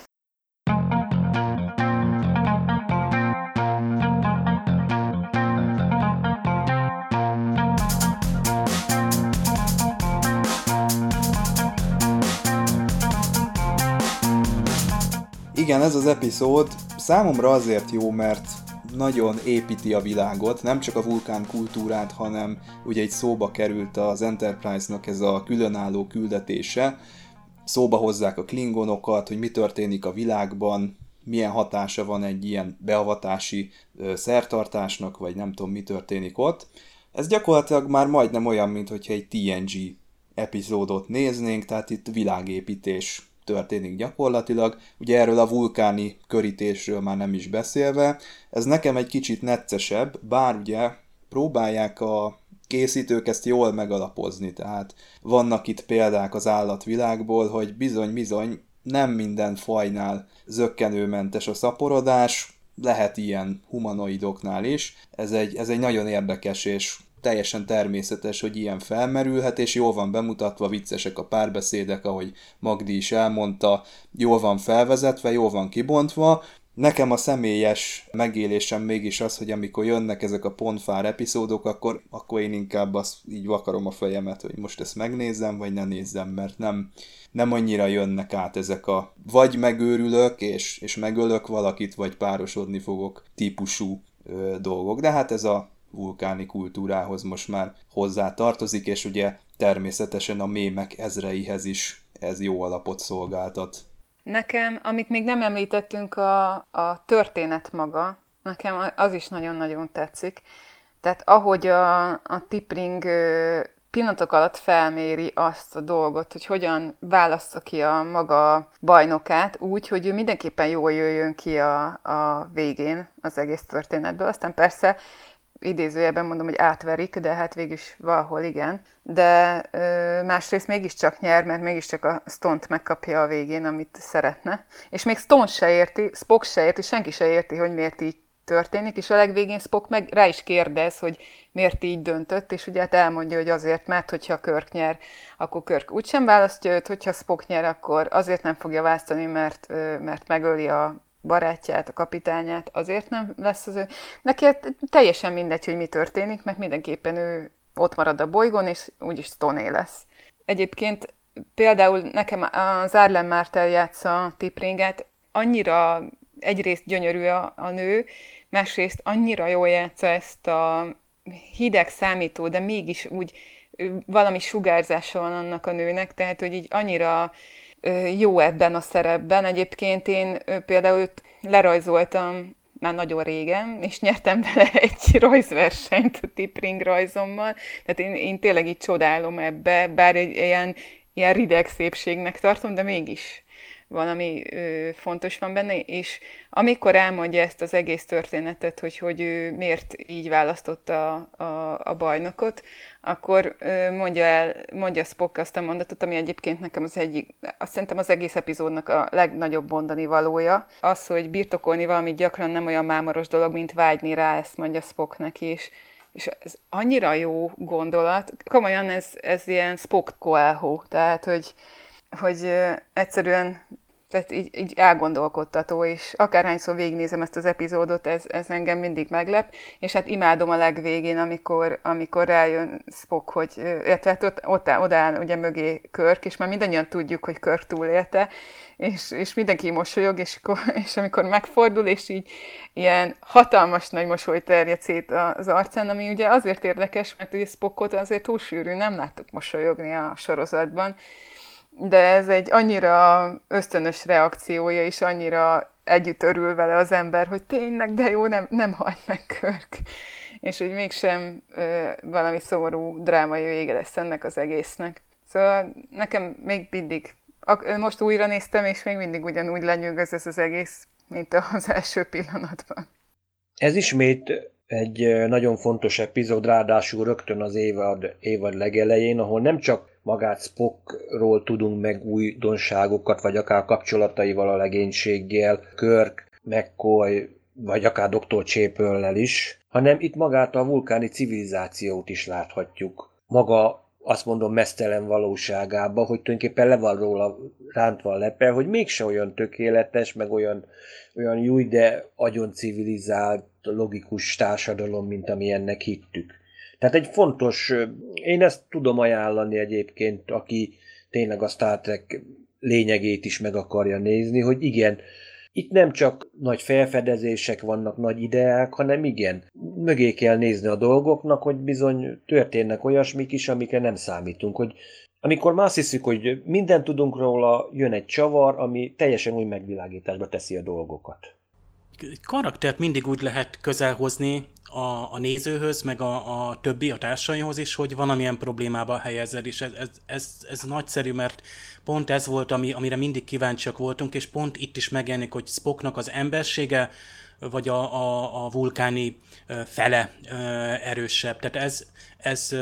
Igen, ez az epizód számomra azért jó, mert nagyon építi a világot, nem csak a vulkán kultúrát, hanem ugye egy szóba került az Enterprise-nak ez a különálló küldetése, szóba hozzák a klingonokat, hogy mi történik a világban, milyen hatása van egy ilyen beavatási szertartásnak, vagy nem tudom, mi történik ott. Ez gyakorlatilag már majdnem olyan, mint hogyha egy TNG epizódot néznénk, tehát itt világépítés történik gyakorlatilag. Ugye erről a vulkáni körítésről már nem is beszélve. Ez nekem egy kicsit neccesebb, bár ugye próbálják a készítők ezt jól megalapozni, tehát vannak itt példák az állatvilágból, hogy bizony-bizony nem minden fajnál zöggenőmentes a szaporodás, lehet ilyen humanoidoknál is. Ez egy, ez egy nagyon érdekes és teljesen természetes, hogy ilyen felmerülhet, és jól van bemutatva, viccesek a párbeszédek, ahogy Magdi is elmondta, jól van felvezetve, jól van kibontva, Nekem a személyes megélésem mégis az, hogy amikor jönnek ezek a pontfár epizódok, akkor, akkor én inkább azt így vakarom a fejemet, hogy most ezt megnézzem, vagy ne nézzem, mert nem, nem annyira jönnek át ezek a vagy megőrülök, és, és megölök valakit, vagy párosodni fogok típusú ö, dolgok. De hát ez a vulkáni kultúrához most már hozzá tartozik, és ugye természetesen a mémek ezreihez is ez jó alapot szolgáltat. Nekem, amit még nem említettünk, a, a történet maga, nekem az is nagyon-nagyon tetszik. Tehát ahogy a, a Tipring pillanatok alatt felméri azt a dolgot, hogy hogyan válaszza ki a maga bajnokát úgy, hogy ő mindenképpen jól jöjjön ki a, a végén az egész történetből. Aztán persze idézőjelben mondom, hogy átverik, de hát végülis valahol igen. De ö, másrészt mégiscsak nyer, mert mégiscsak a Stont megkapja a végén, amit szeretne. És még Stone se érti, Spock se érti, senki se érti, hogy miért így történik, és a legvégén Spock meg rá is kérdez, hogy miért így döntött, és ugye hát elmondja, hogy azért, mert hogyha Körk nyer, akkor Körk úgysem választja őt, hogyha Spock nyer, akkor azért nem fogja választani, mert, mert megöli a barátját, a kapitányát, azért nem lesz az ő. Neki hát teljesen mindegy, hogy mi történik, mert mindenképpen ő ott marad a bolygón, és úgyis Stone lesz. Egyébként például nekem az Arlen Mártel játsza Tipringet, annyira egyrészt gyönyörű a, a nő, másrészt annyira jól játsza ezt a hideg számító, de mégis úgy valami sugárzása van annak a nőnek, tehát hogy így annyira jó ebben a szerepben. Egyébként én például őt lerajzoltam már nagyon régen, és nyertem vele egy rajzversenyt a Tipring rajzommal. Tehát én, én tényleg így csodálom ebbe, bár egy ilyen, ilyen rideg szépségnek tartom, de mégis valami ö, fontos van benne, és amikor elmondja ezt az egész történetet, hogy, hogy ő miért így választotta a, a, a bajnokot, akkor ö, mondja el, mondja Spock azt a mondatot, ami egyébként nekem az egyik, azt szerintem az egész epizódnak a legnagyobb mondani valója. Az, hogy birtokolni valamit gyakran nem olyan mámoros dolog, mint vágyni rá, ezt mondja Spock neki, és és ez annyira jó gondolat, komolyan ez, ez ilyen Spock Coelho, tehát hogy hogy egyszerűen tehát így, így elgondolkodtató, és akárhányszor végignézem ezt az epizódot, ez, ez engem mindig meglep, és hát imádom a legvégén, amikor, amikor rájön Spock, hogy, illetve hát ott, ott áll, odáll ugye mögé Körk, és már mindannyian tudjuk, hogy Körk túlélte, és, és mindenki mosolyog, és, és amikor megfordul, és így ilyen hatalmas nagy mosoly terjed szét az arcán, ami ugye azért érdekes, mert ugye Spockot azért túl sűrű, nem láttuk mosolyogni a sorozatban, de ez egy annyira ösztönös reakciója, és annyira együtt örül vele az ember, hogy tényleg, de jó, nem, nem hagy meg Körk. És hogy mégsem ö, valami szomorú drámai vége lesz ennek az egésznek. Szóval nekem még mindig, most újra néztem, és még mindig ugyanúgy lenyűgöz ez az egész, mint az első pillanatban. Ez ismét egy nagyon fontos epizód, ráadásul rögtön az évad, évad legelején, ahol nem csak magát Spockról tudunk meg újdonságokat, vagy akár kapcsolataival a legénységgel, Körk, McCoy, vagy akár Dr. Csépöllel is, hanem itt magát a vulkáni civilizációt is láthatjuk. Maga azt mondom mesztelen valóságába, hogy tulajdonképpen le van róla rántva a lepe, hogy mégse olyan tökéletes, meg olyan, olyan jó, de agyon civilizált, logikus társadalom, mint ami ennek hittük. Tehát egy fontos, én ezt tudom ajánlani egyébként, aki tényleg a Star Trek lényegét is meg akarja nézni, hogy igen, itt nem csak nagy felfedezések vannak, nagy ideák, hanem igen, mögé kell nézni a dolgoknak, hogy bizony történnek olyasmik is, amikre nem számítunk, hogy amikor már azt hiszük, hogy mindent tudunk róla, jön egy csavar, ami teljesen új megvilágításba teszi a dolgokat. Karaktert mindig úgy lehet közel hozni a, a nézőhöz, meg a, a többi, a társaihoz is, hogy valamilyen problémába helyezed, és ez, ez, ez, ez nagyszerű, mert pont ez volt, ami, amire mindig kíváncsiak voltunk, és pont itt is megjelenik, hogy Spocknak az embersége, vagy a, a, a vulkáni fele erősebb. Tehát ez, ez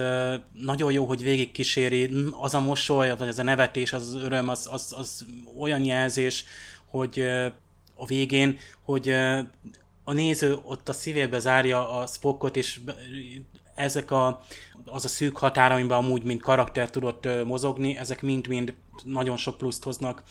nagyon jó, hogy végig kíséri, az a mosoly, vagy az a nevetés, az, öröm, az, az, az olyan jelzés, hogy a végén, hogy a néző ott a szívébe zárja a Spockot, és ezek a, az a szűk határ, amiben amúgy mint karakter tudott mozogni, ezek mind-mind nagyon sok pluszt hoznak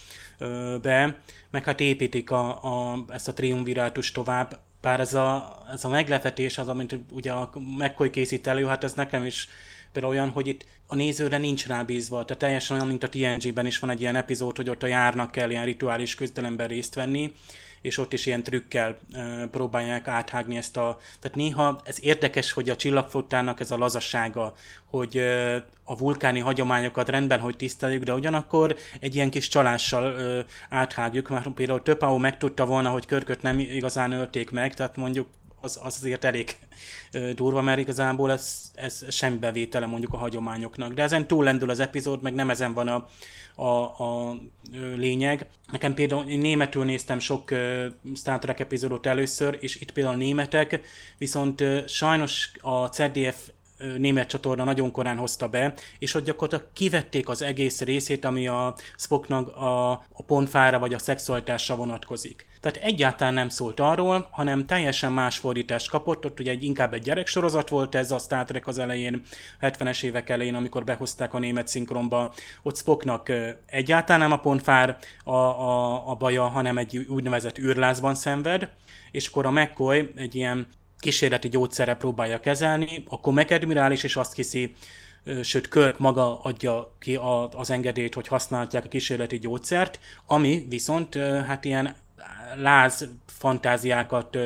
be, meg hát építik a, a, ezt a triumvirátus tovább, bár ez a, ez a meglepetés, az, amit ugye a McCoy készít elő, hát ez nekem is például olyan, hogy itt a nézőre nincs rábízva, tehát teljesen olyan, mint a TNG-ben is van egy ilyen epizód, hogy ott a járnak kell ilyen rituális küzdelemben részt venni, és ott is ilyen trükkel próbálják áthágni ezt a... Tehát néha ez érdekes, hogy a csillagflottának ez a lazasága, hogy a vulkáni hagyományokat rendben, hogy tiszteljük, de ugyanakkor egy ilyen kis csalással áthágjuk, mert például Töpau megtudta volna, hogy Körköt nem igazán ölték meg, tehát mondjuk az, az azért elég durva, mert igazából ez, ez semmi bevétele mondjuk a hagyományoknak. De ezen túl lendül az epizód, meg nem ezen van a, a, a lényeg. Nekem például én németül néztem sok Star Trek epizódot először, és itt például németek, viszont sajnos a CDF német csatorna nagyon korán hozta be, és ott gyakorlatilag kivették az egész részét, ami a Spocknak a, a pontfára vagy a szexualitásra vonatkozik. Tehát egyáltalán nem szólt arról, hanem teljesen más fordítást kapott, ott ugye egy, inkább egy gyereksorozat volt ez a Star Trek az elején, 70-es évek elején, amikor behozták a német szinkronba, ott Spocknak egyáltalán nem a pontfár a, a, a baja, hanem egy úgynevezett űrlázban szenved, és akkor a McCoy egy ilyen kísérleti gyógyszerre próbálja kezelni, akkor McAdmirális is azt hiszi, sőt Kirk maga adja ki az engedélyt, hogy használják a kísérleti gyógyszert, ami viszont hát ilyen láz fantáziákat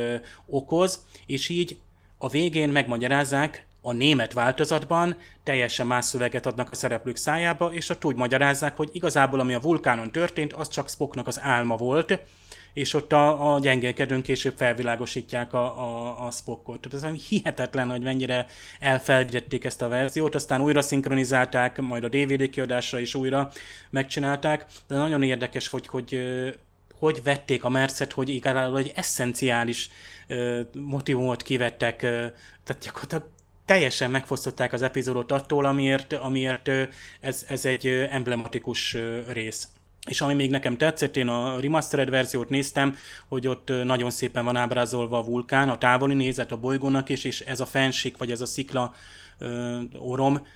okoz, és így a végén megmagyarázzák, a német változatban teljesen más szöveget adnak a szereplők szájába, és ott úgy magyarázzák, hogy igazából ami a vulkánon történt, az csak Spocknak az álma volt, és ott a, a gyengélkedőn később felvilágosítják a, a, a Spockot. Tehát ez hihetetlen, hogy mennyire elfelejtették ezt a verziót, aztán újra szinkronizálták, majd a DVD kiadásra is újra megcsinálták, de nagyon érdekes, hogy, hogy hogy vették a Mercet, hogy igazából egy eszenciális motivumot kivettek, tehát gyakorlatilag teljesen megfosztották az epizódot attól, amiért, amiért ez, ez egy emblematikus rész. És ami még nekem tetszett, én a remastered verziót néztem, hogy ott nagyon szépen van ábrázolva a vulkán, a távoli nézet a bolygónak is, és ez a fensik, vagy ez a szikla ö, orom,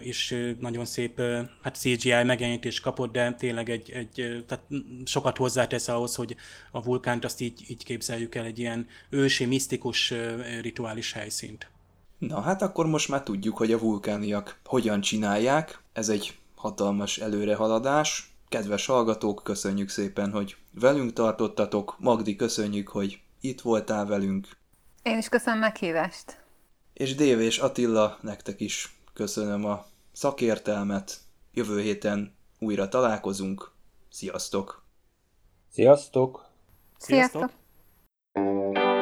és nagyon szép hát CGI megjelenítés kapott, de tényleg egy, egy tehát sokat hozzátesz ahhoz, hogy a vulkánt azt így, így képzeljük el, egy ilyen ősi, misztikus rituális helyszínt. Na hát akkor most már tudjuk, hogy a vulkániak hogyan csinálják. Ez egy hatalmas előrehaladás. Kedves hallgatók, köszönjük szépen, hogy velünk tartottatok. Magdi, köszönjük, hogy itt voltál velünk. Én is köszönöm meghívást. És Dév és Attila, nektek is köszönöm a szakértelmet. Jövő héten újra találkozunk. Sziasztok! Sziasztok! Sziasztok! Sziasztok.